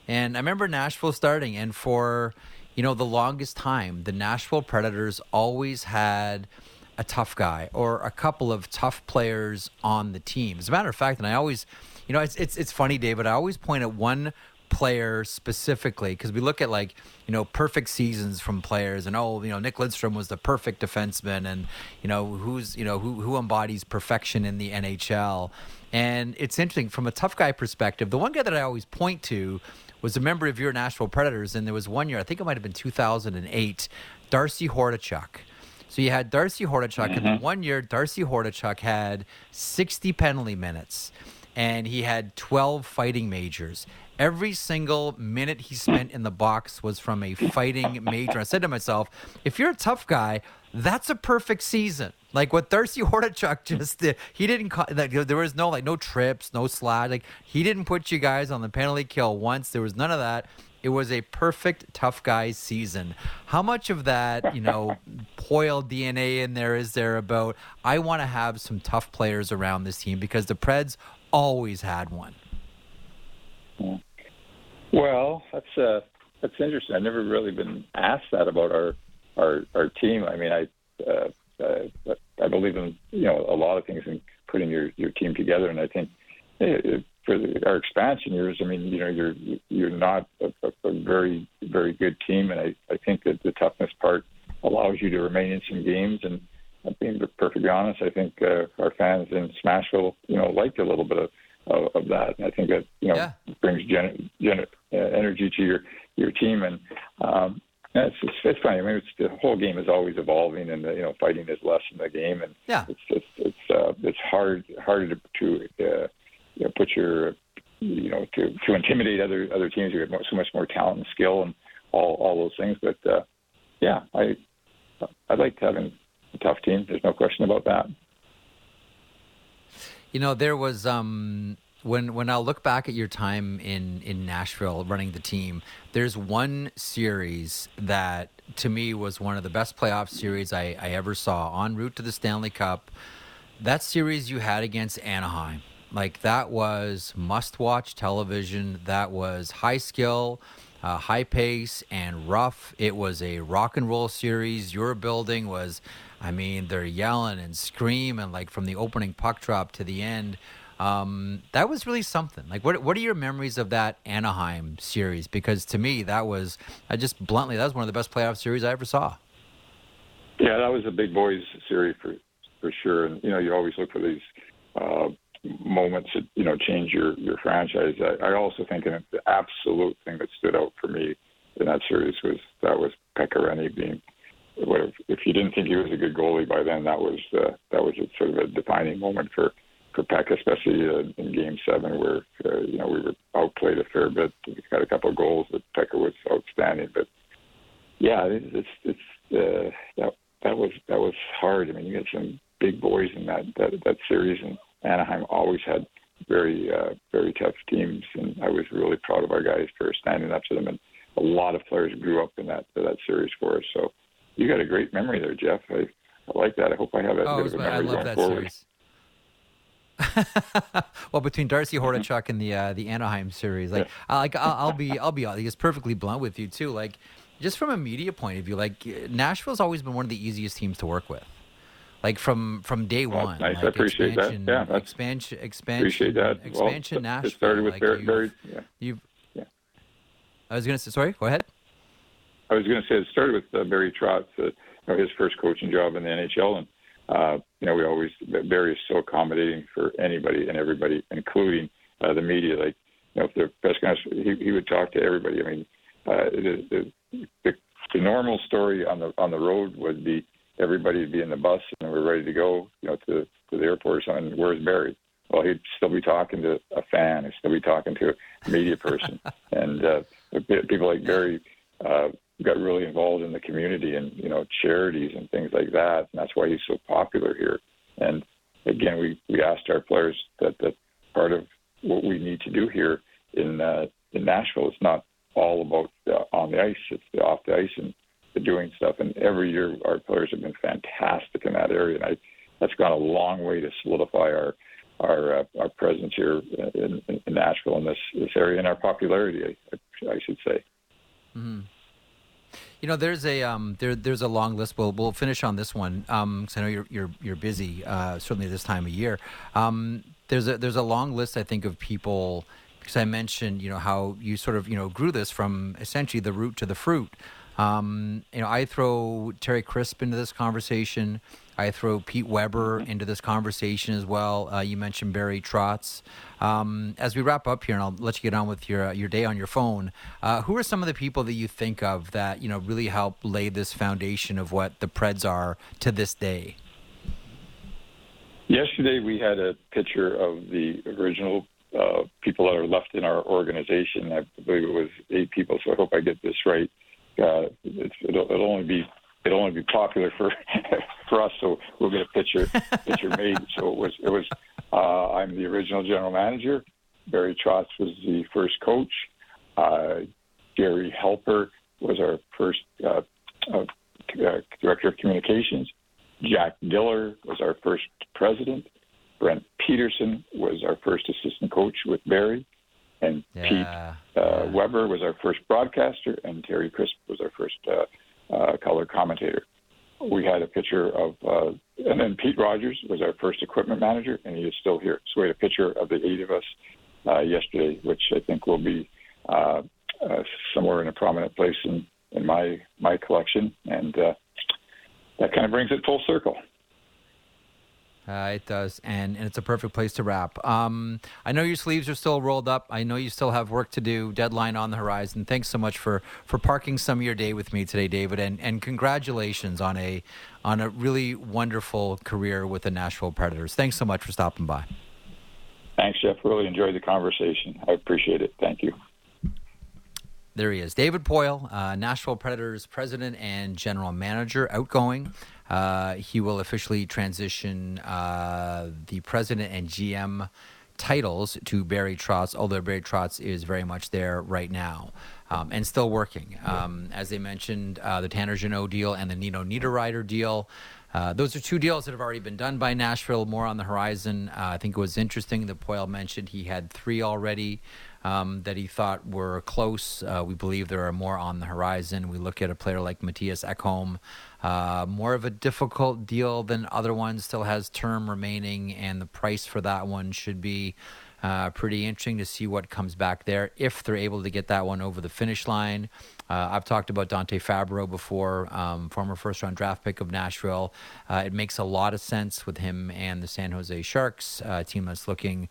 S3: and I remember Nashville starting, and for you know the longest time, the Nashville Predators always had a tough guy or a couple of tough players on the team. As a matter of fact, and I always, you know, it's it's it's funny, David. I always point at one player specifically because we look at like you know perfect seasons from players and oh you know Nick Lidstrom was the perfect defenseman and you know who's you know who who embodies perfection in the NHL and it's interesting from a tough guy perspective the one guy that I always point to was a member of your Nashville Predators and there was one year I think it might have been 2008 Darcy Hordichuk so you had Darcy Hordichuk, and mm-hmm. one year Darcy Hordichuk had 60 penalty minutes, and he had 12 fighting majors. Every single minute he spent in the box was from a fighting major. I said to myself, if you're a tough guy, that's a perfect season. Like what Darcy <laughs> Hordichuk just did, he didn't. Like, there was no like no trips, no slide. Like he didn't put you guys on the penalty kill once. There was none of that. It was a perfect tough guy season. How much of that, you know, <laughs> Poile DNA in there is there about I want to have some tough players around this team because the Preds always had one.
S5: Well, that's uh, that's interesting. I've never really been asked that about our our our team. I mean, I uh, uh, I believe in you know a lot of things in putting your your team together, and I think eh, for the, our expansion years, I mean, you know, you're you're not a, a, very very good team, and I I think that the toughness part allows you to remain in some games and. uh, Being perfectly honest, I think uh, our fans in Smashville, you know, liked a little bit of, of, of that. And I think that you know
S3: Yeah.
S5: brings gen, gen, uh, energy to your your team, and um, yeah, it's, it's it's funny. I mean, it's, the whole game is always evolving, and the, you know, fighting is less in the game, and
S3: Yeah.
S5: it's it's it's uh, it's hard harder to, to uh, you know, put your you know to to intimidate other other teams who have more, so much more talent and skill and all all those things. But uh, yeah, I I liked having a tough team. There's no question about that.
S3: You know, there was um when when I look back at your time in in Nashville running the team, there's one series that to me was one of the best playoff series I, I ever saw en route to the Stanley Cup. That series you had against Anaheim, like that was must watch television. That was high skill, uh, high pace, and rough. It was a rock and roll series. Your building was, I mean, they're yelling and screaming like from the opening puck drop to the end. Um, that was really something. Like, what what are your memories of that Anaheim series? Because to me, that was I just bluntly that was one of the best playoff series I ever saw.
S5: Yeah, that was a big boys series for for sure. And you know, you always look for these uh, moments that you know change your your franchise. I, I also think that the absolute thing that stood out for me in that series was that was Pekka Rinne. What if, if you didn't think he was a good goalie by then, that was uh, that was a, sort of a defining moment for for Pekka, especially uh, in Game Seven, where uh, you know we were outplayed a fair bit. We got a couple of goals, but Pekka was outstanding. But yeah, it's it's, it's uh, that that was that was hard. I mean, you had some big boys in that that, that series, and Anaheim always had very uh, very tough teams, and I was really proud of our guys for standing up to them. And a lot of players grew up in that that series for us. So you got a great memory there, Jeff. I, I like that. I hope I have that
S3: Oh,
S5: of a
S3: I
S5: memory
S3: love
S5: going
S3: that
S5: forward.
S3: series. <laughs> well, between Darcy Hordichuk and the uh, the Anaheim series, like I like I'll, I'll be <laughs> I'll be just perfectly blunt with you too. Like just from a media point of view, like Nashville's always been one of the easiest teams to work with. Like from from day
S5: Well,
S3: one,
S5: nice. I
S3: like
S5: appreciate that.
S3: expansion,
S5: Yeah, that's-
S3: expansion, expansion,
S5: Appreciate that.
S3: expansion.
S5: well,
S3: Nashville.
S5: It started with
S3: like
S5: Barry.
S3: you've-
S5: Barry yeah.
S3: You've,
S5: Yeah.
S3: I was gonna say sorry. Go ahead.
S5: I was going to say it started with uh, Barry Trotz, uh, you know, his first coaching job in the NHL, and uh, you know we always Barry is so accommodating for anybody and everybody, including uh, the media. Like you know, if the press conference, he, he would talk to everybody. I mean, uh, the, the, the the normal story on the on the road would be everybody would be in the bus and we're ready to go, you know, to, to the airport or something. Where's Barry? Well, he'd still be talking to a fan. He'd still be talking to a media person. <laughs> and uh, people like Barry uh, got really involved in the community and, you know, charities and things like that. And that's why he's so popular here. And again, we, we asked our players that, that part of what we need to do here in, uh, in Nashville is not all about uh, on the ice, it's the off the ice and doing stuff. And every year, our players have been fantastic in that area. And I, that's gone a long way to solidify our our uh, our presence here in, in Nashville in this this area and our popularity, I, I should say.
S3: Mm-hmm. You know, there's a um, there there's a long list. We'll we'll finish on this one because um, I know you're you're you're busy. Uh, certainly this time of year. Um, there's a there's a long list. I think of people because I mentioned you know how you sort of you know grew this from essentially the root to the fruit. Um, you know, I throw Terry Crisp into this conversation. I throw Pete Weber into this conversation as well. Uh, you mentioned Barry Trotz. Um, as we wrap up here, and I'll let you get on with your uh, your day on your phone. Uh, who are some of the people that you think of that you know really help lay this foundation of what the Preds are to this day?
S5: Yesterday, we had a picture of the original uh, people that are left in our organization. I believe it was eight people, so I hope I get this right. Uh, it'll, it'll only be it'll only be popular for <laughs> for us. So we'll get a picture picture made. So it was it was. Uh, I'm the original general manager. Barry Trotz was the first coach. Uh, Gerry Helper was our first uh, uh, uh, director of communications. Jack Diller was our first president. Brent Peterson was our first assistant coach with Barry. And yeah. Pete uh. Weber was our first broadcaster, and Terry Crisp was our first uh, uh, color commentator. We had a picture of, uh, and then Pete Rogers was our first equipment manager, and he is still here. So we had a picture of the eight of us uh, yesterday, which I think will be uh, uh, somewhere in a prominent place in, in my my collection, and uh, that kind of brings it full circle.
S3: Uh, it does, and, and it's a perfect place to wrap. Um, I know your sleeves are still rolled up. I know you still have work to do. Deadline on the horizon. Thanks so much for, for parking some of your day with me today, David, and, and congratulations on a on a really wonderful career with the Nashville Predators. Thanks so much for stopping by.
S5: Thanks, Jeff. Really enjoyed the conversation. I appreciate it. Thank you.
S3: There he is, David Poile, uh, Nashville Predators president and general manager, outgoing. Uh, he will officially transition uh, the president and GM titles to Barry Trotz, although Barry Trotz is very much there right now um, and still working. Um, as they mentioned, uh, the Tanner Jeannot deal and the Nino Niederreiter deal. Uh, those are two deals that have already been done by Nashville, more on the horizon. Uh, I think it was interesting that Poile mentioned he had three already um, that he thought were close. Uh, we believe there are more on the horizon. We look at a player like Matthias Ekholm, uh, more of a difficult deal than other ones, still has term remaining, and the price for that one should be uh, pretty interesting to see what comes back there if they're able to get that one over the finish line. Uh, I've talked about Dante Fabbro before, um, former first round draft pick of Nashville. Uh, it makes a lot of sense with him and the San Jose Sharks, a team that's looking,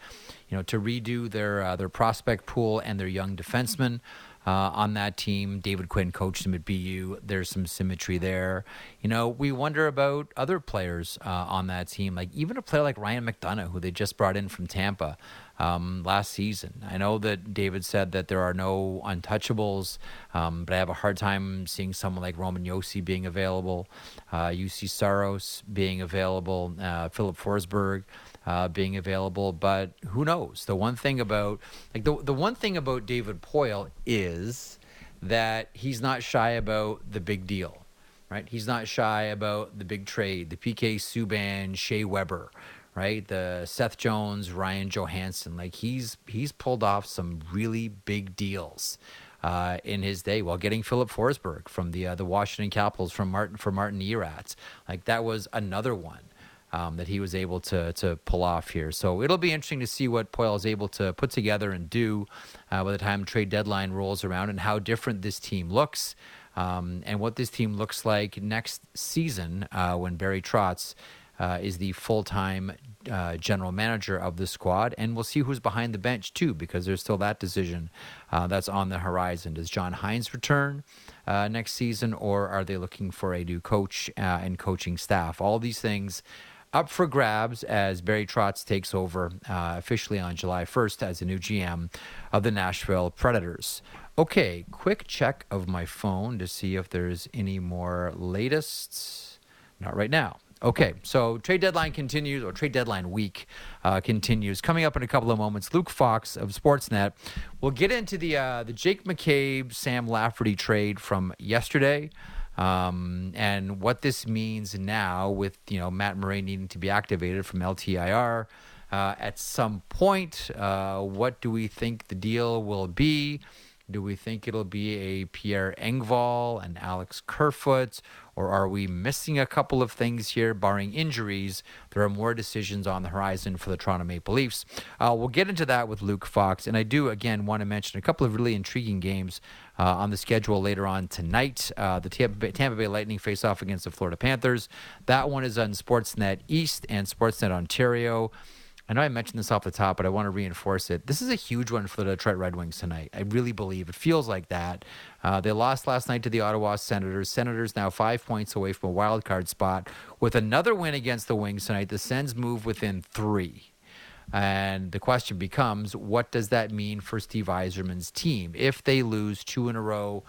S3: you know, to redo their uh, their prospect pool and their young defensemen uh, on that team. David Quinn coached him at BU. There's some symmetry there. You know, we wonder about other players uh, on that team, like even a player like Ryan McDonagh, who they just brought in from Tampa um, last season. I know that David said that there are no untouchables, um, but I have a hard time seeing someone like Roman Josi being available, uh, Juuse Saros being available, uh, Filip Forsberg uh, being available. But who knows? The one thing about like the the one thing about David Poile is that he's not shy about the big deal. Right, he's not shy about the big trade, the PK Subban, Shea Weber, right? The Seth Jones, Ryan Johansen, like he's he's pulled off some really big deals uh, in his day while getting Filip Forsberg from the uh, the Washington Capitals from Martin for Martin Erat. Like that was another one um, that he was able to to pull off here. So it'll be interesting to see what Poile is able to put together and do uh, by the time trade deadline rolls around, and how different this team looks, um, and what this team looks like next season uh, when Barry Trotz. Uh, is the full time uh, general manager of the squad, and we'll see who's behind the bench too, because there's still that decision uh, that's on the horizon. Does John Hynes return? uh, next season, or are they looking for a new coach uh, and coaching staff? All these things up for grabs as Barry Trotz takes over uh, officially on July 1st as the new GM of the Nashville Predators. Okay, quick check of my phone to see if there's any more latest. Not right now. Okay, so trade deadline continues, or trade deadline week uh, continues. Coming up in a couple of moments, Luke Fox of Sportsnet will get into the uh, the Jake McCabe Sam Lafferty trade from yesterday, um, and what this means now with you know Matt Murray needing to be activated from LTIR uh, at some point. Uh, what do we think the deal will be? Do we think it'll be a Pierre Engvall and Alex Kerfoot, or are we missing a couple of things here, barring injuries? There are more decisions on the horizon for the Toronto Maple Leafs. Uh, we'll get into that with Luke Fox, and I do again want to mention a couple of really intriguing games uh, on the schedule later on tonight. Uh, the Tampa Bay, Tampa Bay Lightning face off against the Florida Panthers. That one is on Sportsnet East and Sportsnet Ontario. I know I mentioned this off the top, but I want to reinforce it. This is a huge one for the Detroit Red Wings tonight. I really believe it feels like that. Uh, they lost last night to the Ottawa Senators. Senators now five points away from a wild card spot. With another win against the Wings tonight, the Sens move within three. And the question becomes, what does that mean for Steve Yzerman's team if they lose two in a row?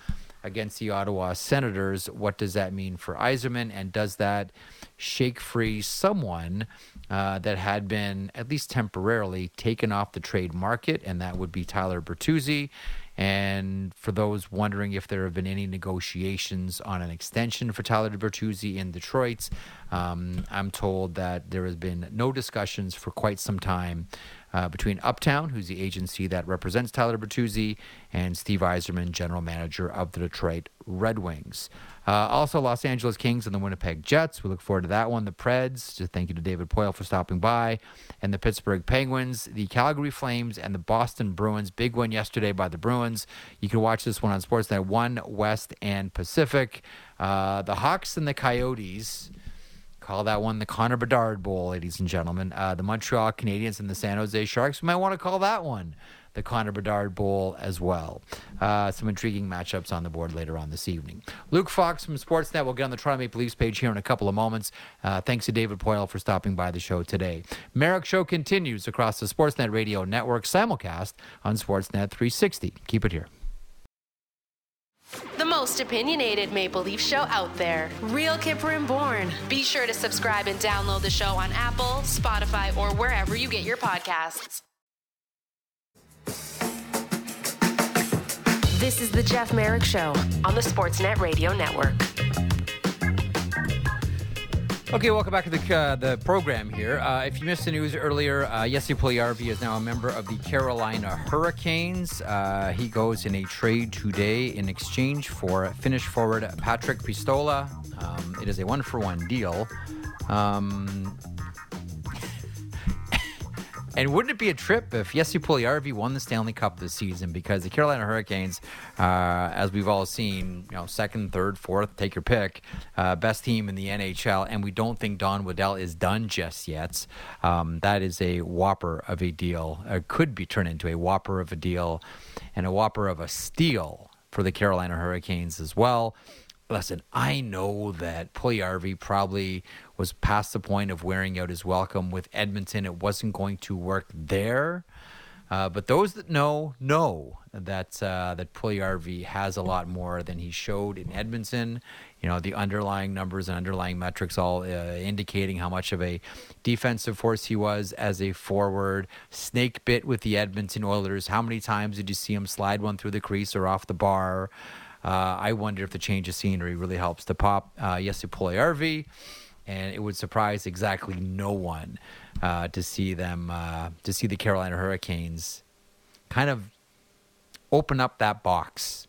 S3: Against the Ottawa Senators. What does that mean for Yzerman? And does that shake free someone uh, that had been, at least temporarily, taken off the trade market? And that would be Tyler Bertuzzi. And for those wondering if there have been any negotiations on an extension for Tyler Bertuzzi in Detroit, um, I'm told that there has been no discussions for quite some time uh, between Uptown, who's the agency that represents Tyler Bertuzzi, and Steve Yzerman, general manager of the Detroit Red Wings. Uh, also, Los Angeles Kings and the Winnipeg Jets. We look forward to that one. The Preds. Just thank you to David Poile for stopping by. And the Pittsburgh Penguins, the Calgary Flames, and the Boston Bruins. Big win yesterday by the Bruins. You can watch this one on Sportsnet 1, West, and Pacific. Uh, the Hawks and the Coyotes. Call that one the Connor Bedard Bowl, ladies and gentlemen. Uh, the Montreal Canadiens and the San Jose Sharks. We might want to call that one the Connor Bedard Bowl as well. Uh, some intriguing matchups on the board later on this evening. Luke Fox from Sportsnet will get on the Toronto Maple Leafs page here in a couple of moments. Uh, thanks to David Poile for stopping by the show today. Marek Show continues across the Sportsnet Radio Network simulcast on Sportsnet 360. Keep it here.
S2: The most opinionated Maple Leaf show out there. Real Kyper and Bourne. Be sure to subscribe and download the show on Apple, Spotify, or wherever you get your podcasts. This is the Jeff Marek Show on the Sportsnet Radio Network.
S3: Okay, welcome back to the uh, the program here. Uh, if you missed the news earlier, uh, Jesse Puljujarvi is now a member of the Carolina Hurricanes. Uh, he goes in a trade today in exchange for Finnish forward Patrick Puistola. Um, it is a one for one deal. Um, and wouldn't it be a trip if Jesse Puljujarvi won the Stanley Cup this season? Because the Carolina Hurricanes, uh, as we've all seen, you know, second, third, fourth, take your pick, uh, best team in the NHL, and we don't think Don Waddell is done just yet. Um, that is a whopper of a deal. It could be turned into a whopper of a deal, and a whopper of a steal for the Carolina Hurricanes as well listen, I know that Puljujarvi probably was past the point of wearing out his welcome with Edmonton. It wasn't going to work there. Uh, but those that know know that uh, that Puljujarvi has a lot more than he showed in Edmonton. You know the underlying numbers and underlying metrics all uh, indicating how much of a defensive force he was as a forward. Snake bit with the Edmonton Oilers. How many times did you see him slide one through the crease or off the bar? Uh, I wonder if the change of scenery really helps to pop uh, Jesse Puljujarvi, and it would surprise exactly no one uh, to see them uh, to see the Carolina Hurricanes kind of open up that box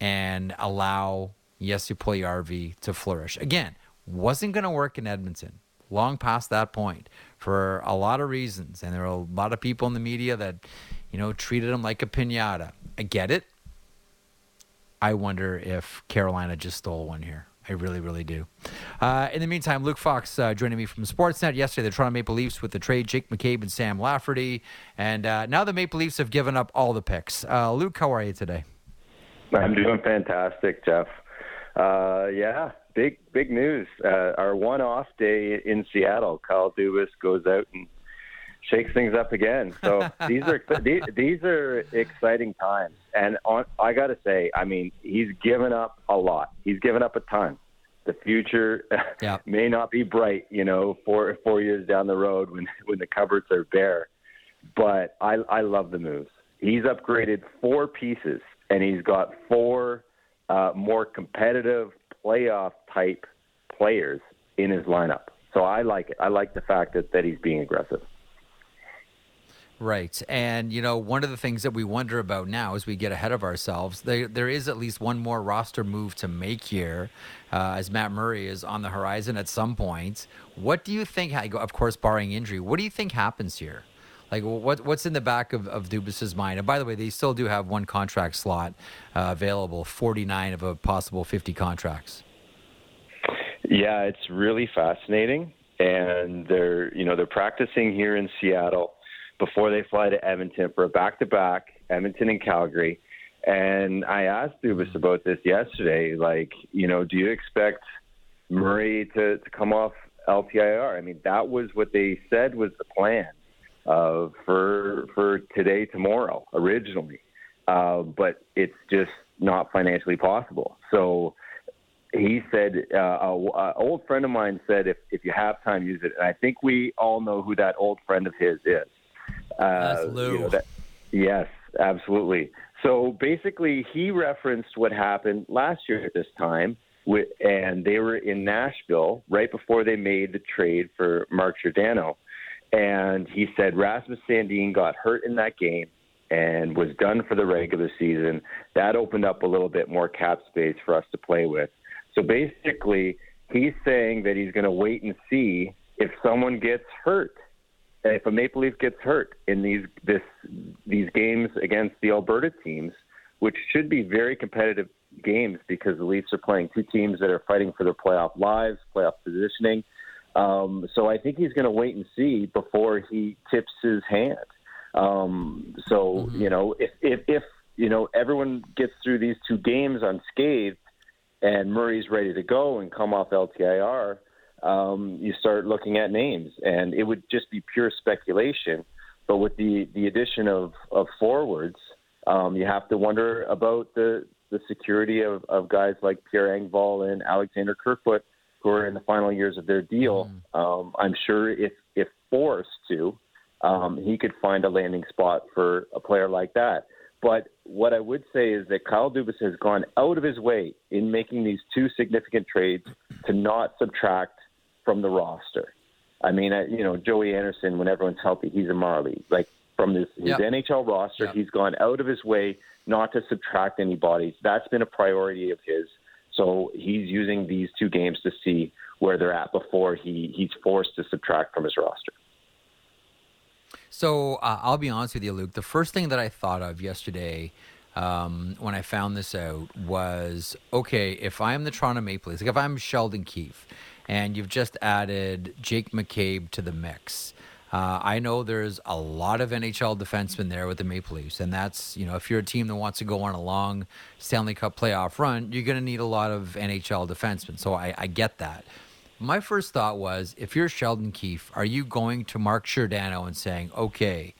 S3: and allow Jesse Puljujarvi to flourish. Again, wasn't going to work in Edmonton. Long past that point for a lot of reasons, and there are a lot of people in the media that you know treated him like a pinata. I get it. I wonder if Carolina just stole one here. I really, really do. Uh, in the meantime, Luke Fox uh, joining me from Sportsnet. Yesterday, the Toronto Maple Leafs with the trade Jake McCabe and Sam Lafferty. And uh, now the Maple Leafs have given up all the picks. Uh, Luke, how are you today?
S6: I'm doing fantastic, Jeff. Uh, yeah, big big news. Uh, our one off day in Seattle, Kyle Dubas goes out and shakes things up again. So <laughs> these are these, these are exciting times. And on, I got to say, I mean, he's given up a lot. He's given up a ton. The future <laughs>
S3: Yep.
S6: may not be bright, you know, four four years down the road when <laughs> when the cupboards are bare. But I I love the moves. He's upgraded four pieces, and he's got four uh, more competitive playoff type players in his lineup. So I like it. I like the fact that, that he's being aggressive.
S3: Right. And, you know, one of the things that we wonder about now as we get ahead of ourselves, there, there is at least one more roster move to make here uh, as Matt Murray is on the horizon at some point. What do you think, of course, barring injury, what do you think happens here? Like, what, what's in the back of, of Dubas's mind? And by the way, they still do have one contract slot uh, available, 49 of a possible 50 contracts.
S6: Yeah, it's really fascinating. And they're, you know, they're practicing here in Seattle before they fly to Edmonton for a back-to-back, Edmonton and Calgary. And I asked Dubas about this yesterday. Like, you know, do you expect Murray to, to come off LTIR? I mean, that was what they said was the plan uh, for for today, tomorrow, originally. Uh, but it's just not financially possible. So he said, uh, an old friend of mine said, if, if you have time, use it. And I think we all know who that old friend of his is.
S3: That's Lou.
S6: You know, that, yes, absolutely. So basically, he referenced what happened last year at this time, with, and they were in Nashville right before they made the trade for Mark Giordano. And he said Rasmus Sandin got hurt in that game and was done for the regular season. That opened up a little bit more cap space for us to play with. So basically, he's saying that he's going to wait and see if someone gets hurt if a Maple Leaf gets hurt in these this these games against the Alberta teams, which should be very competitive games because the Leafs are playing two teams that are fighting for their playoff lives, playoff positioning. Um, so I think he's going to wait and see before he tips his hand. Um, so mm-hmm. you know, if, if if you know everyone gets through these two games unscathed, and Murray's ready to go and come off LTIR um, you start looking at names, and it would just be pure speculation. But with the the addition of of forwards, um, you have to wonder about the the security of, of guys like Pierre Engvall and Alexander Kerfoot, who are in the final years of their deal. Mm. Um, I'm sure if if forced to, um, he could find a landing spot for a player like that. But what I would say is that Kyle Dubas has gone out of his way in making these two significant trades to not subtract from the roster. I mean, you know, Joey Anderson, when everyone's healthy, he's a Marley. Like from this, his yep. NHL roster, yep. he's gone out of his way not to subtract any bodies. That's been a priority of his. So he's using these two games to see where they're at before he, he's forced to subtract from his roster.
S3: So uh, I'll be honest with you, Luke. The first thing that I thought of yesterday um, when I found this out was okay, if I'm the Toronto Maple Leafs, like if I'm Sheldon Keefe, and you've just added Jake McCabe to the mix. Uh, I know there's a lot of NHL defensemen there with the Maple Leafs, and that's you know if you're a team that wants to go on a long Stanley Cup playoff run, you're going to need a lot of NHL defensemen. So I, I get that. My first thought was, if you're Sheldon Keefe, are you going to Mark Giordano and saying, okay,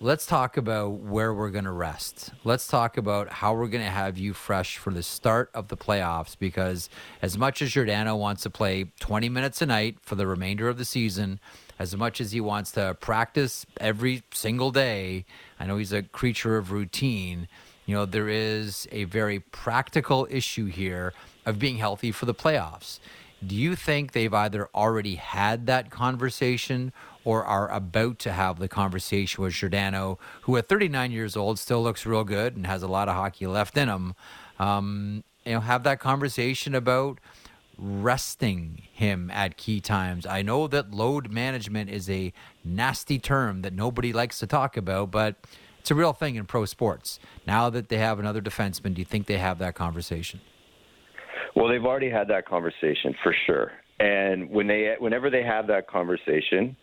S3: let's talk about where we're going to rest. Let's talk about how we're going to have you fresh for the start of the playoffs because as much as Giordano wants to play 20 minutes a night for the remainder of the season, as much as he wants to practice every single day, I know he's a creature of routine. You know, there is a very practical issue here of being healthy for the playoffs. Do you think they've either already had that conversation or are about to have the conversation with Giordano, who at 39 years old still looks real good and has a lot of hockey left in him. Um, you know, have that conversation about resting him at key times. I know that load management is a nasty term that nobody likes to talk about, but it's a real thing in pro sports. Now that they have another defenseman, do you think they have that conversation?
S6: Well, they've already had that conversation for sure. And when they, whenever they have that conversation,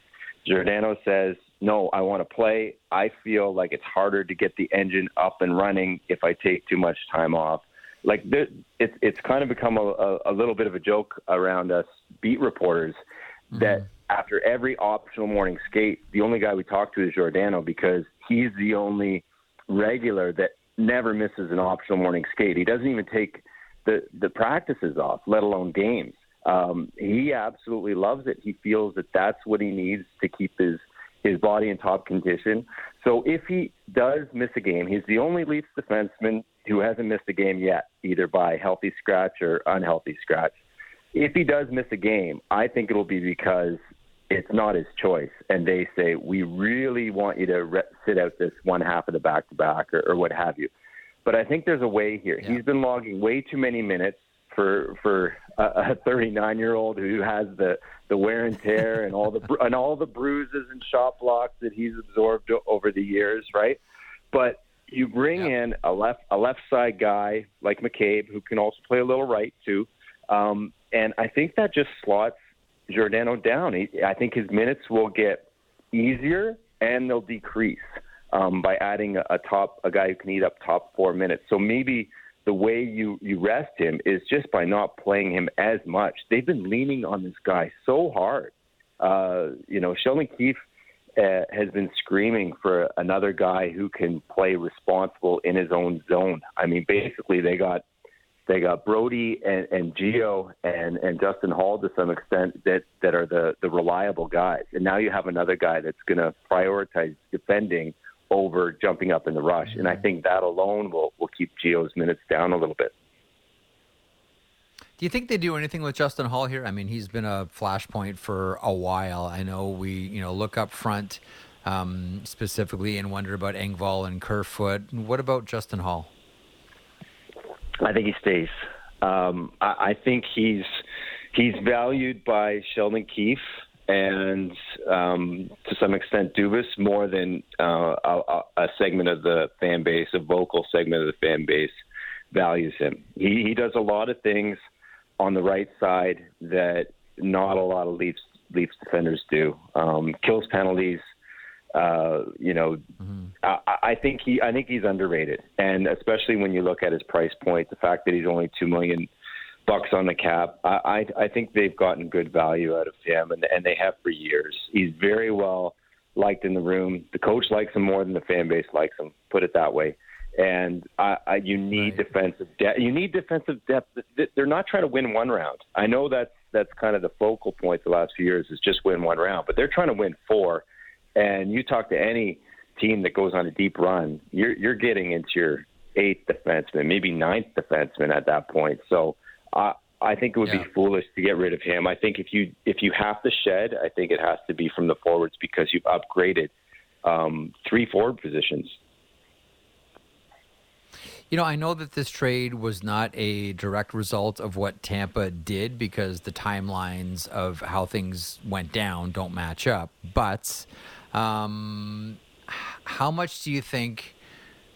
S6: Giordano says, No, I want to play. I feel like it's harder to get the engine up and running if I take too much time off. like it's it's kind of become a, a, a, little bit of a joke around us beat reporters mm-hmm. that after every optional morning skate, the only guy we talk to is Giordano because he's the only regular that never misses an optional morning skate. He doesn't even take the the practices off, let alone games. Um, he absolutely loves it. He feels that that's what he needs to keep his his body in top condition. So if he does miss a game, he's the only Leafs defenseman who hasn't missed a game yet, either by healthy scratch or unhealthy scratch. If he does miss a game, I think it'll be because it's not his choice, and they say we really want you to re- sit out this one half of the back to back or what have you. But I think there's a way here. Yeah. He's been logging way too many minutes for for a 39 year old who has the the wear and tear and all the and all the bruises and shot blocks that he's absorbed over the years, right? But you bring yeah. in a left a left side guy like McCabe who can also play a little right too, um, and I think that just slots Giordano down. He, I think his minutes will get easier and they'll decrease um, by adding a, a top a guy who can eat up top four minutes. So maybe the way you you rest him is just by not playing him as much. They've been leaning on this guy so hard. Uh, you know, Sheldon Keefe uh, has been screaming for another guy who can play responsible in his own zone. I mean, basically they got they got Brodie and, and Gio and, and Justin Holl to some extent that, that are the, the reliable guys. And now you have another guy that's going to prioritize defending over jumping up in the rush. And I mm-hmm. think that alone will, will keep Gio's minutes down a little bit.
S3: Do you think they do anything with Justin Holl here? I mean, he's been a flashpoint for a while. I know we, you know, look up front um, specifically and wonder about Engvall and Kerfoot. What about Justin Holl?
S6: I think he stays. Um, I, I think he's he's valued by Sheldon Keefe and um, to some extent Dubas more than uh, a, a, segment of the fan base, a vocal segment of the fan base values him. He, he does a lot of things on the right side that not a lot of Leafs Leafs defenders do. Um, kills penalties. Uh, you know, mm-hmm. I, I think he I think he's underrated, and especially when you look at his price point, the fact that he's only two million bucks on the cap. I, I I think they've gotten good value out of him, and and they have for years. He's very well liked in the room. The coach likes him more than the fan base likes him. Put it that way. And I, I, you need right. defensive depth. You need defensive depth. They're not trying to win one round. I know that's that's kind of the focal point the last few years is just win one round, but they're trying to win four. And you talk to any team that goes on a deep run, you're you're getting into your eighth defenseman, maybe ninth defenseman at that point. So I I think it would yeah. be foolish to get rid of him. I think if you if you have to shed, I think it has to be from the forwards because you've upgraded um, three forward positions.
S3: You know, I know that this trade was not a direct result of what Tampa did because the timelines of how things went down don't match up. But um, how much do you think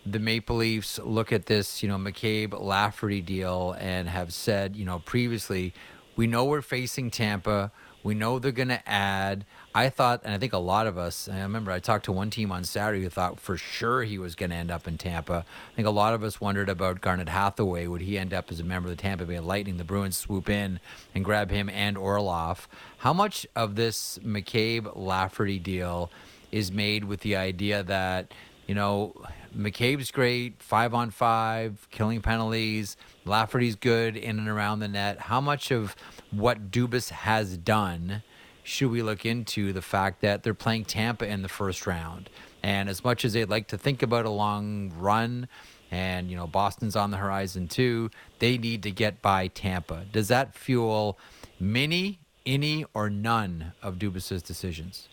S3: the Maple Leafs look at this, you know, McCabe Lafferty deal and have said, you know, previously, we know we're facing Tampa. We know they're going to add. I thought, and I think a lot of us, I remember I talked to one team on Saturday who thought for sure he was going to end up in Tampa. I think a lot of us wondered about Garnet Hathaway. Would he end up as a member of the Tampa Bay Lightning? The Bruins swoop in and grab him and Orlov. How much of this McCabe Lafferty deal is made with the idea that, you know, McCabe's great, five on five, killing penalties. Lafferty's good in and around the net. How much of what Dubas has done should we look into the fact that they're playing Tampa in the first round? And as much as they'd like to think about a long run, and you know Boston's on the horizon too, they need to get by Tampa. Does that fuel many, any, or none of Dubas's decisions?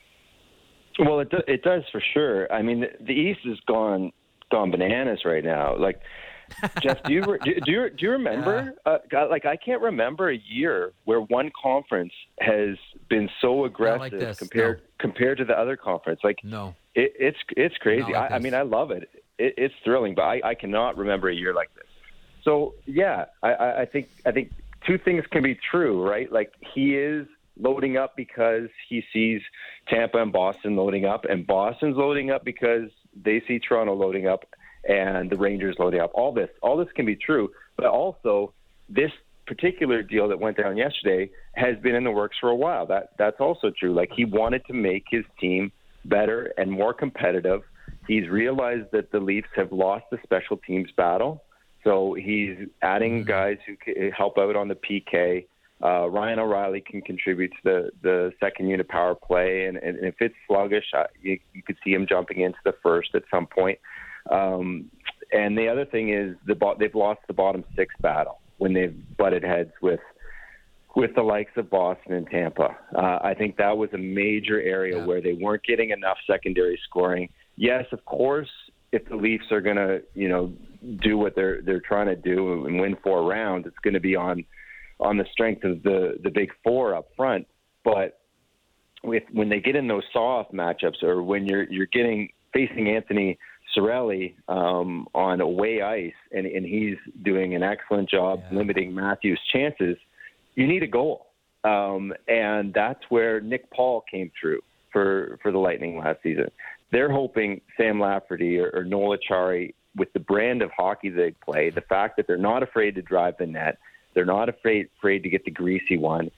S6: Well, it do, it does for sure. I mean, the, the East has gone gone bananas right now. Like, Jeff, do you do, do you do you remember? Uh, God, like, I can't remember a year where one conference has been so aggressive
S3: like
S6: compared
S3: no.
S6: compared to the other conference. Like,
S3: no,
S6: it, it's it's crazy.
S3: Like
S6: I, I, mean, I love it. it. It's thrilling, but I, I cannot remember a year like this. So yeah, I, I think I think two things can be true, right? Like he is loading up because he sees Tampa and Boston loading up, and Boston's loading up because they see Toronto loading up and the Rangers loading up. All this, all this can be true, But also, this particular deal that went down yesterday has been in the works for a while. That that's also true. Like he wanted to make his team better and more competitive. He's realized that the Leafs have lost the special teams battle, so he's adding
S3: Mm-hmm.
S6: guys who can help out on the PK. Uh, Ryan O'Reilly can contribute to the, the second unit power play, and, and if it's sluggish, uh, you, you could see him jumping into the first at some point. Um, and the other thing is the bo- they've lost the bottom six battle when they've butted heads with with the likes of Boston and Tampa. Uh, I think that was a major area
S3: Yeah.
S6: where they weren't getting enough secondary scoring. Yes, of course, if the Leafs are going to, you know, do what they're they're trying to do and win four rounds, it's going to be on on the strength of the the big four up front. But with when they get in those soft matchups, or when you're you're getting facing Anthony Cirelli um, on away ice, and, and he's doing an excellent job
S3: Yeah.
S6: limiting Matthews' chances, you need a goal, um, and that's where Nick Paul came through for for the Lightning last season. They're hoping Sam Lafferty or, or Noel Acciari, with the brand of hockey they play, the fact that they're not afraid to drive the net, they're not afraid afraid to get the greasy one.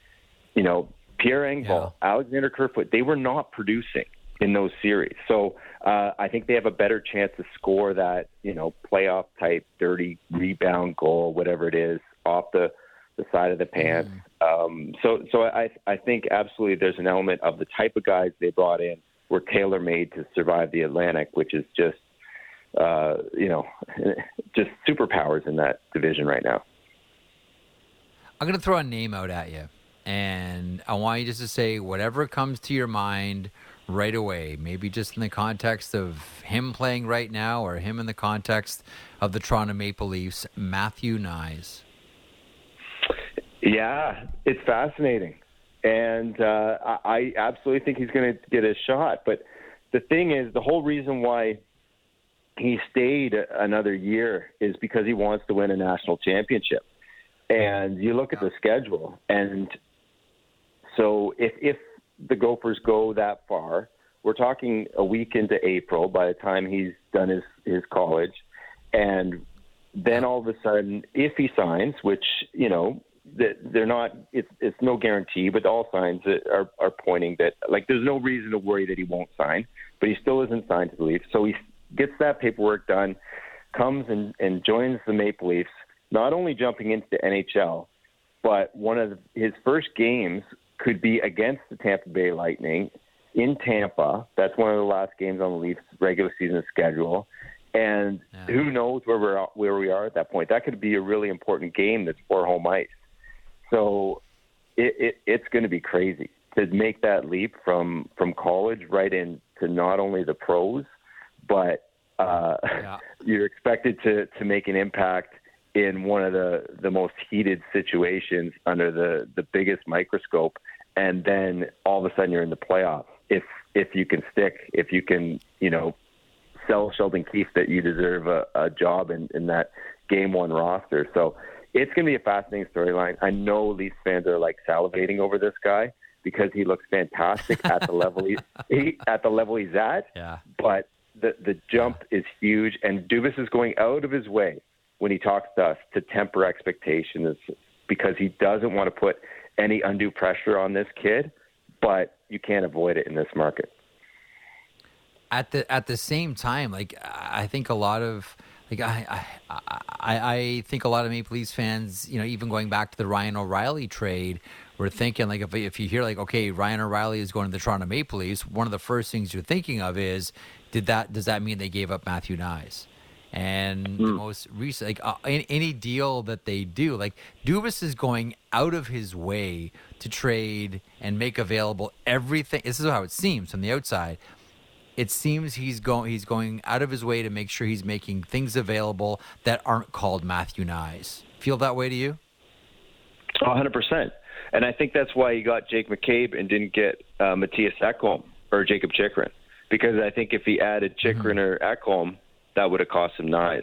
S6: You know, Pierre Engvall, Alexander Kerfoot, they were not producing in those series. So uh, I think they have a better chance to score that, you know, playoff type dirty rebound goal, whatever it is, off the the side of the pants. Um, so so I I think absolutely there's an element of the type of guys they brought in were tailor made to survive the Atlantic, which is just uh, you know <laughs> just superpowers in that division right now.
S3: I'm going to throw a name out at you, and I want you just to say whatever comes to your mind right away. Maybe just in the context of him playing right now, or him in the context of the Toronto Maple Leafs. Matthew Knies.
S6: Yeah, it's fascinating, and uh, I, absolutely think he's going to get a shot. But the thing is, the whole reason why he stayed another year is because he wants to win a national championship. And you look at the schedule, and so if if the Gophers go that far, we're talking a week into April by the time he's done his his college, and then all of a sudden, if he signs, which you know that they're not, it's it's no guarantee, but all signs are are pointing that like there's no reason to worry that he won't sign, but he still isn't signed to the Leafs, so he gets that paperwork done, comes and and joins the Maple Leafs, not only jumping into the NHL, but one of his first games could be against the Tampa Bay Lightning in Tampa. That's one of the last games on the Leafs regular season schedule. And
S3: Yeah.
S6: who knows where we're where we are at that point? That could be a really important game that's for home ice. So it, it it's going to be crazy to make that leap from from college right into not only the pros, but uh,
S3: Yeah. <laughs>
S6: you're expected to to make an impact in one of the the most heated situations under the the biggest microscope, and then all of a sudden you're in the playoffs. If if you can stick, if you can, you know, sell Sheldon Keefe that you deserve a, a job in, in that game one roster. So it's going to be a fascinating storyline. I know Leafs fans are like salivating over this guy because he looks fantastic at the level he, <laughs> he at the level he's at
S3: Yeah.
S6: but the the jump is huge, and Dubas is going out of his way when he talks to us to temper expectations because he doesn't want to put any undue pressure on this kid, but you can't avoid it in this market.
S3: at the at the same time, like I think a lot of like I I I, I think a lot of Maple Leafs fans, you know, even going back to the Ryan O'Reilly trade, were thinking like if if you hear like okay, Ryan O'Reilly is going to the Toronto Maple Leafs, one of the first things you're thinking of is did that does that mean they gave up Matthew Knies? And the most recent, like uh, any, any deal that they do, like Dubas is going out of his way to trade and make available everything. This is how it seems from the outside it seems he's going he's going out of his way to make sure he's making things available that aren't called Matthew Knies. Feel that way to you?
S6: Oh, 100%. And I think that's why he got Jake McCabe and didn't get uh, Matthias Ekholm or Jakob Chychrun. Because I think if he added Chychrun or Ekholm, that would have cost him Knies.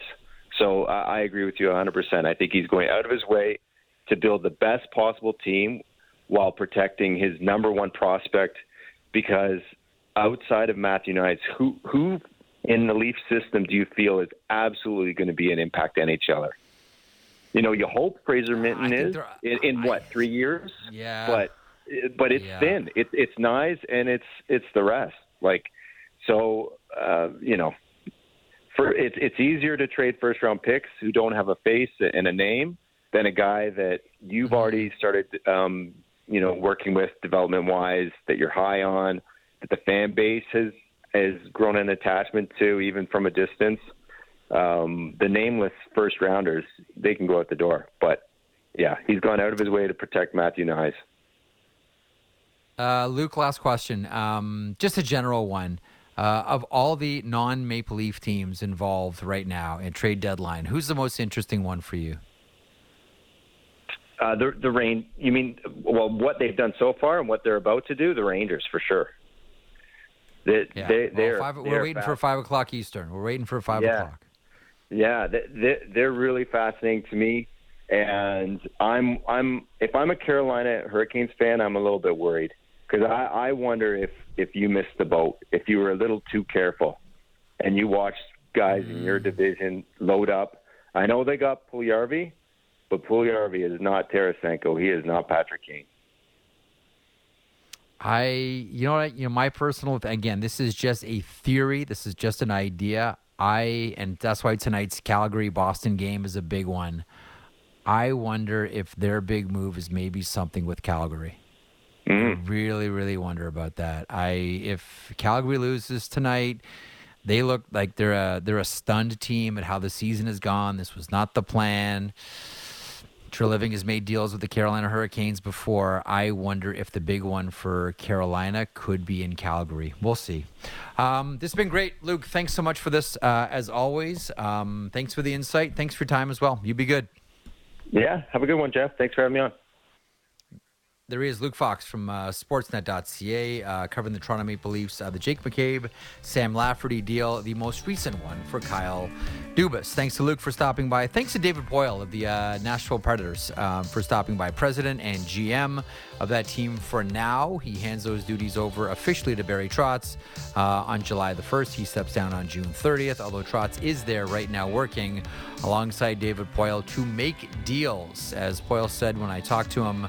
S6: So I, I agree with you 100%. I think he's going out of his way to build the best possible team while protecting his number one prospect because outside of Matthew Knies, who, who in the Leaf system do you feel is absolutely going to be an impact NHLer? you know, you hope Fraser Minten
S3: think
S6: is in, in
S3: I-
S6: what three years,
S3: Yeah.
S6: but but it's
S3: Yeah.
S6: thin. It, it's Knies and it's it's the rest. Like so, uh, you know, for it's it's easier to trade first round picks who don't have a face and a name than a guy that you've
S3: Mm-hmm.
S6: already started, um, you know, working with development wise that you're high on, that the fan base has has grown an attachment to even from a distance. Um, the nameless first rounders they can go out the door, but yeah, he's gone out of his way to protect Matthew Knies.
S3: Uh, Luke, last question. Um, just a general one. Uh, of all the non Maple Leaf teams involved right now in trade deadline, who's the most interesting one for you?
S6: Uh, the the rain. You mean well, what they've done so far and what they're about to do? The Rangers for sure. They,
S3: Yeah,
S6: they,
S3: well,
S6: they're,
S3: five, we're waiting for five o'clock Eastern. We're waiting for five
S6: Yeah.
S3: o'clock.
S6: Yeah, they, they, they're really fascinating to me, and I'm I'm if I'm a Carolina Hurricanes fan, I'm a little bit worried because I, I wonder if if you missed the boat, if you were a little too careful, and you watched guys in your mm. division load up. I know they got Puljujärvi, but Puljujärvi is not Tarasenko. He is not Patrick Kane.
S3: I, you know what, you know, my personal, again, this is just a theory. This is just an idea. I, and that's why tonight's Calgary Boston game is a big one. I wonder if their big move is maybe something with Calgary. I really, really wonder about that. I, if Calgary loses tonight, they look like they're a they're a stunned team at how the season has gone. This was not the plan. Treliving has made deals with the Carolina Hurricanes before. I wonder if the big one for Carolina could be in Calgary. We'll see. Um, this has been great, Luke. Thanks so much for this, uh, as always. Um, thanks for the insight. Thanks for your time as well. You be good.
S6: Yeah, have a good one, Jeff. Thanks for having me on.
S3: There he is, Luke Fox from uh, Sportsnet.ca, uh, covering the Toronto Maple Leafs, uh, the Jake McCabe, Sam Lafferty deal, the most recent one for Kyle Dubas. Thanks to Luke for stopping by. Thanks to David Poile of the uh, Nashville Predators um, for stopping by, president and GM of that team for now. He hands those duties over officially to Barry Trotz uh, on July the 1st. He steps down on June 30th, although Trotz is there right now working alongside David Poile to make deals. As Poile said when I talked to him,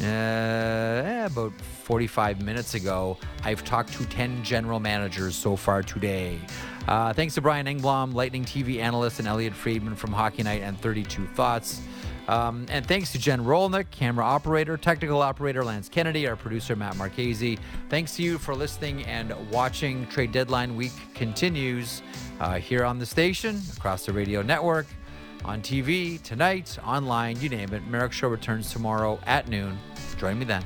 S3: uh, eh, about 45 minutes ago. I've talked to 10 general managers so far today. Uh, thanks to Brian Engblom, Lightning TV analyst, and Elliot Friedman from Hockey Night and 32 Thoughts. Um, and thanks to Jen Rolnick, camera operator, technical operator Lance Kennedy, our producer Matt Marchese. Thanks to you for listening and watching. Trade Deadline Week continues uh, here on the station, across the radio network on TV, tonight, online, you name it. Marek Show returns tomorrow at noon. Join me then.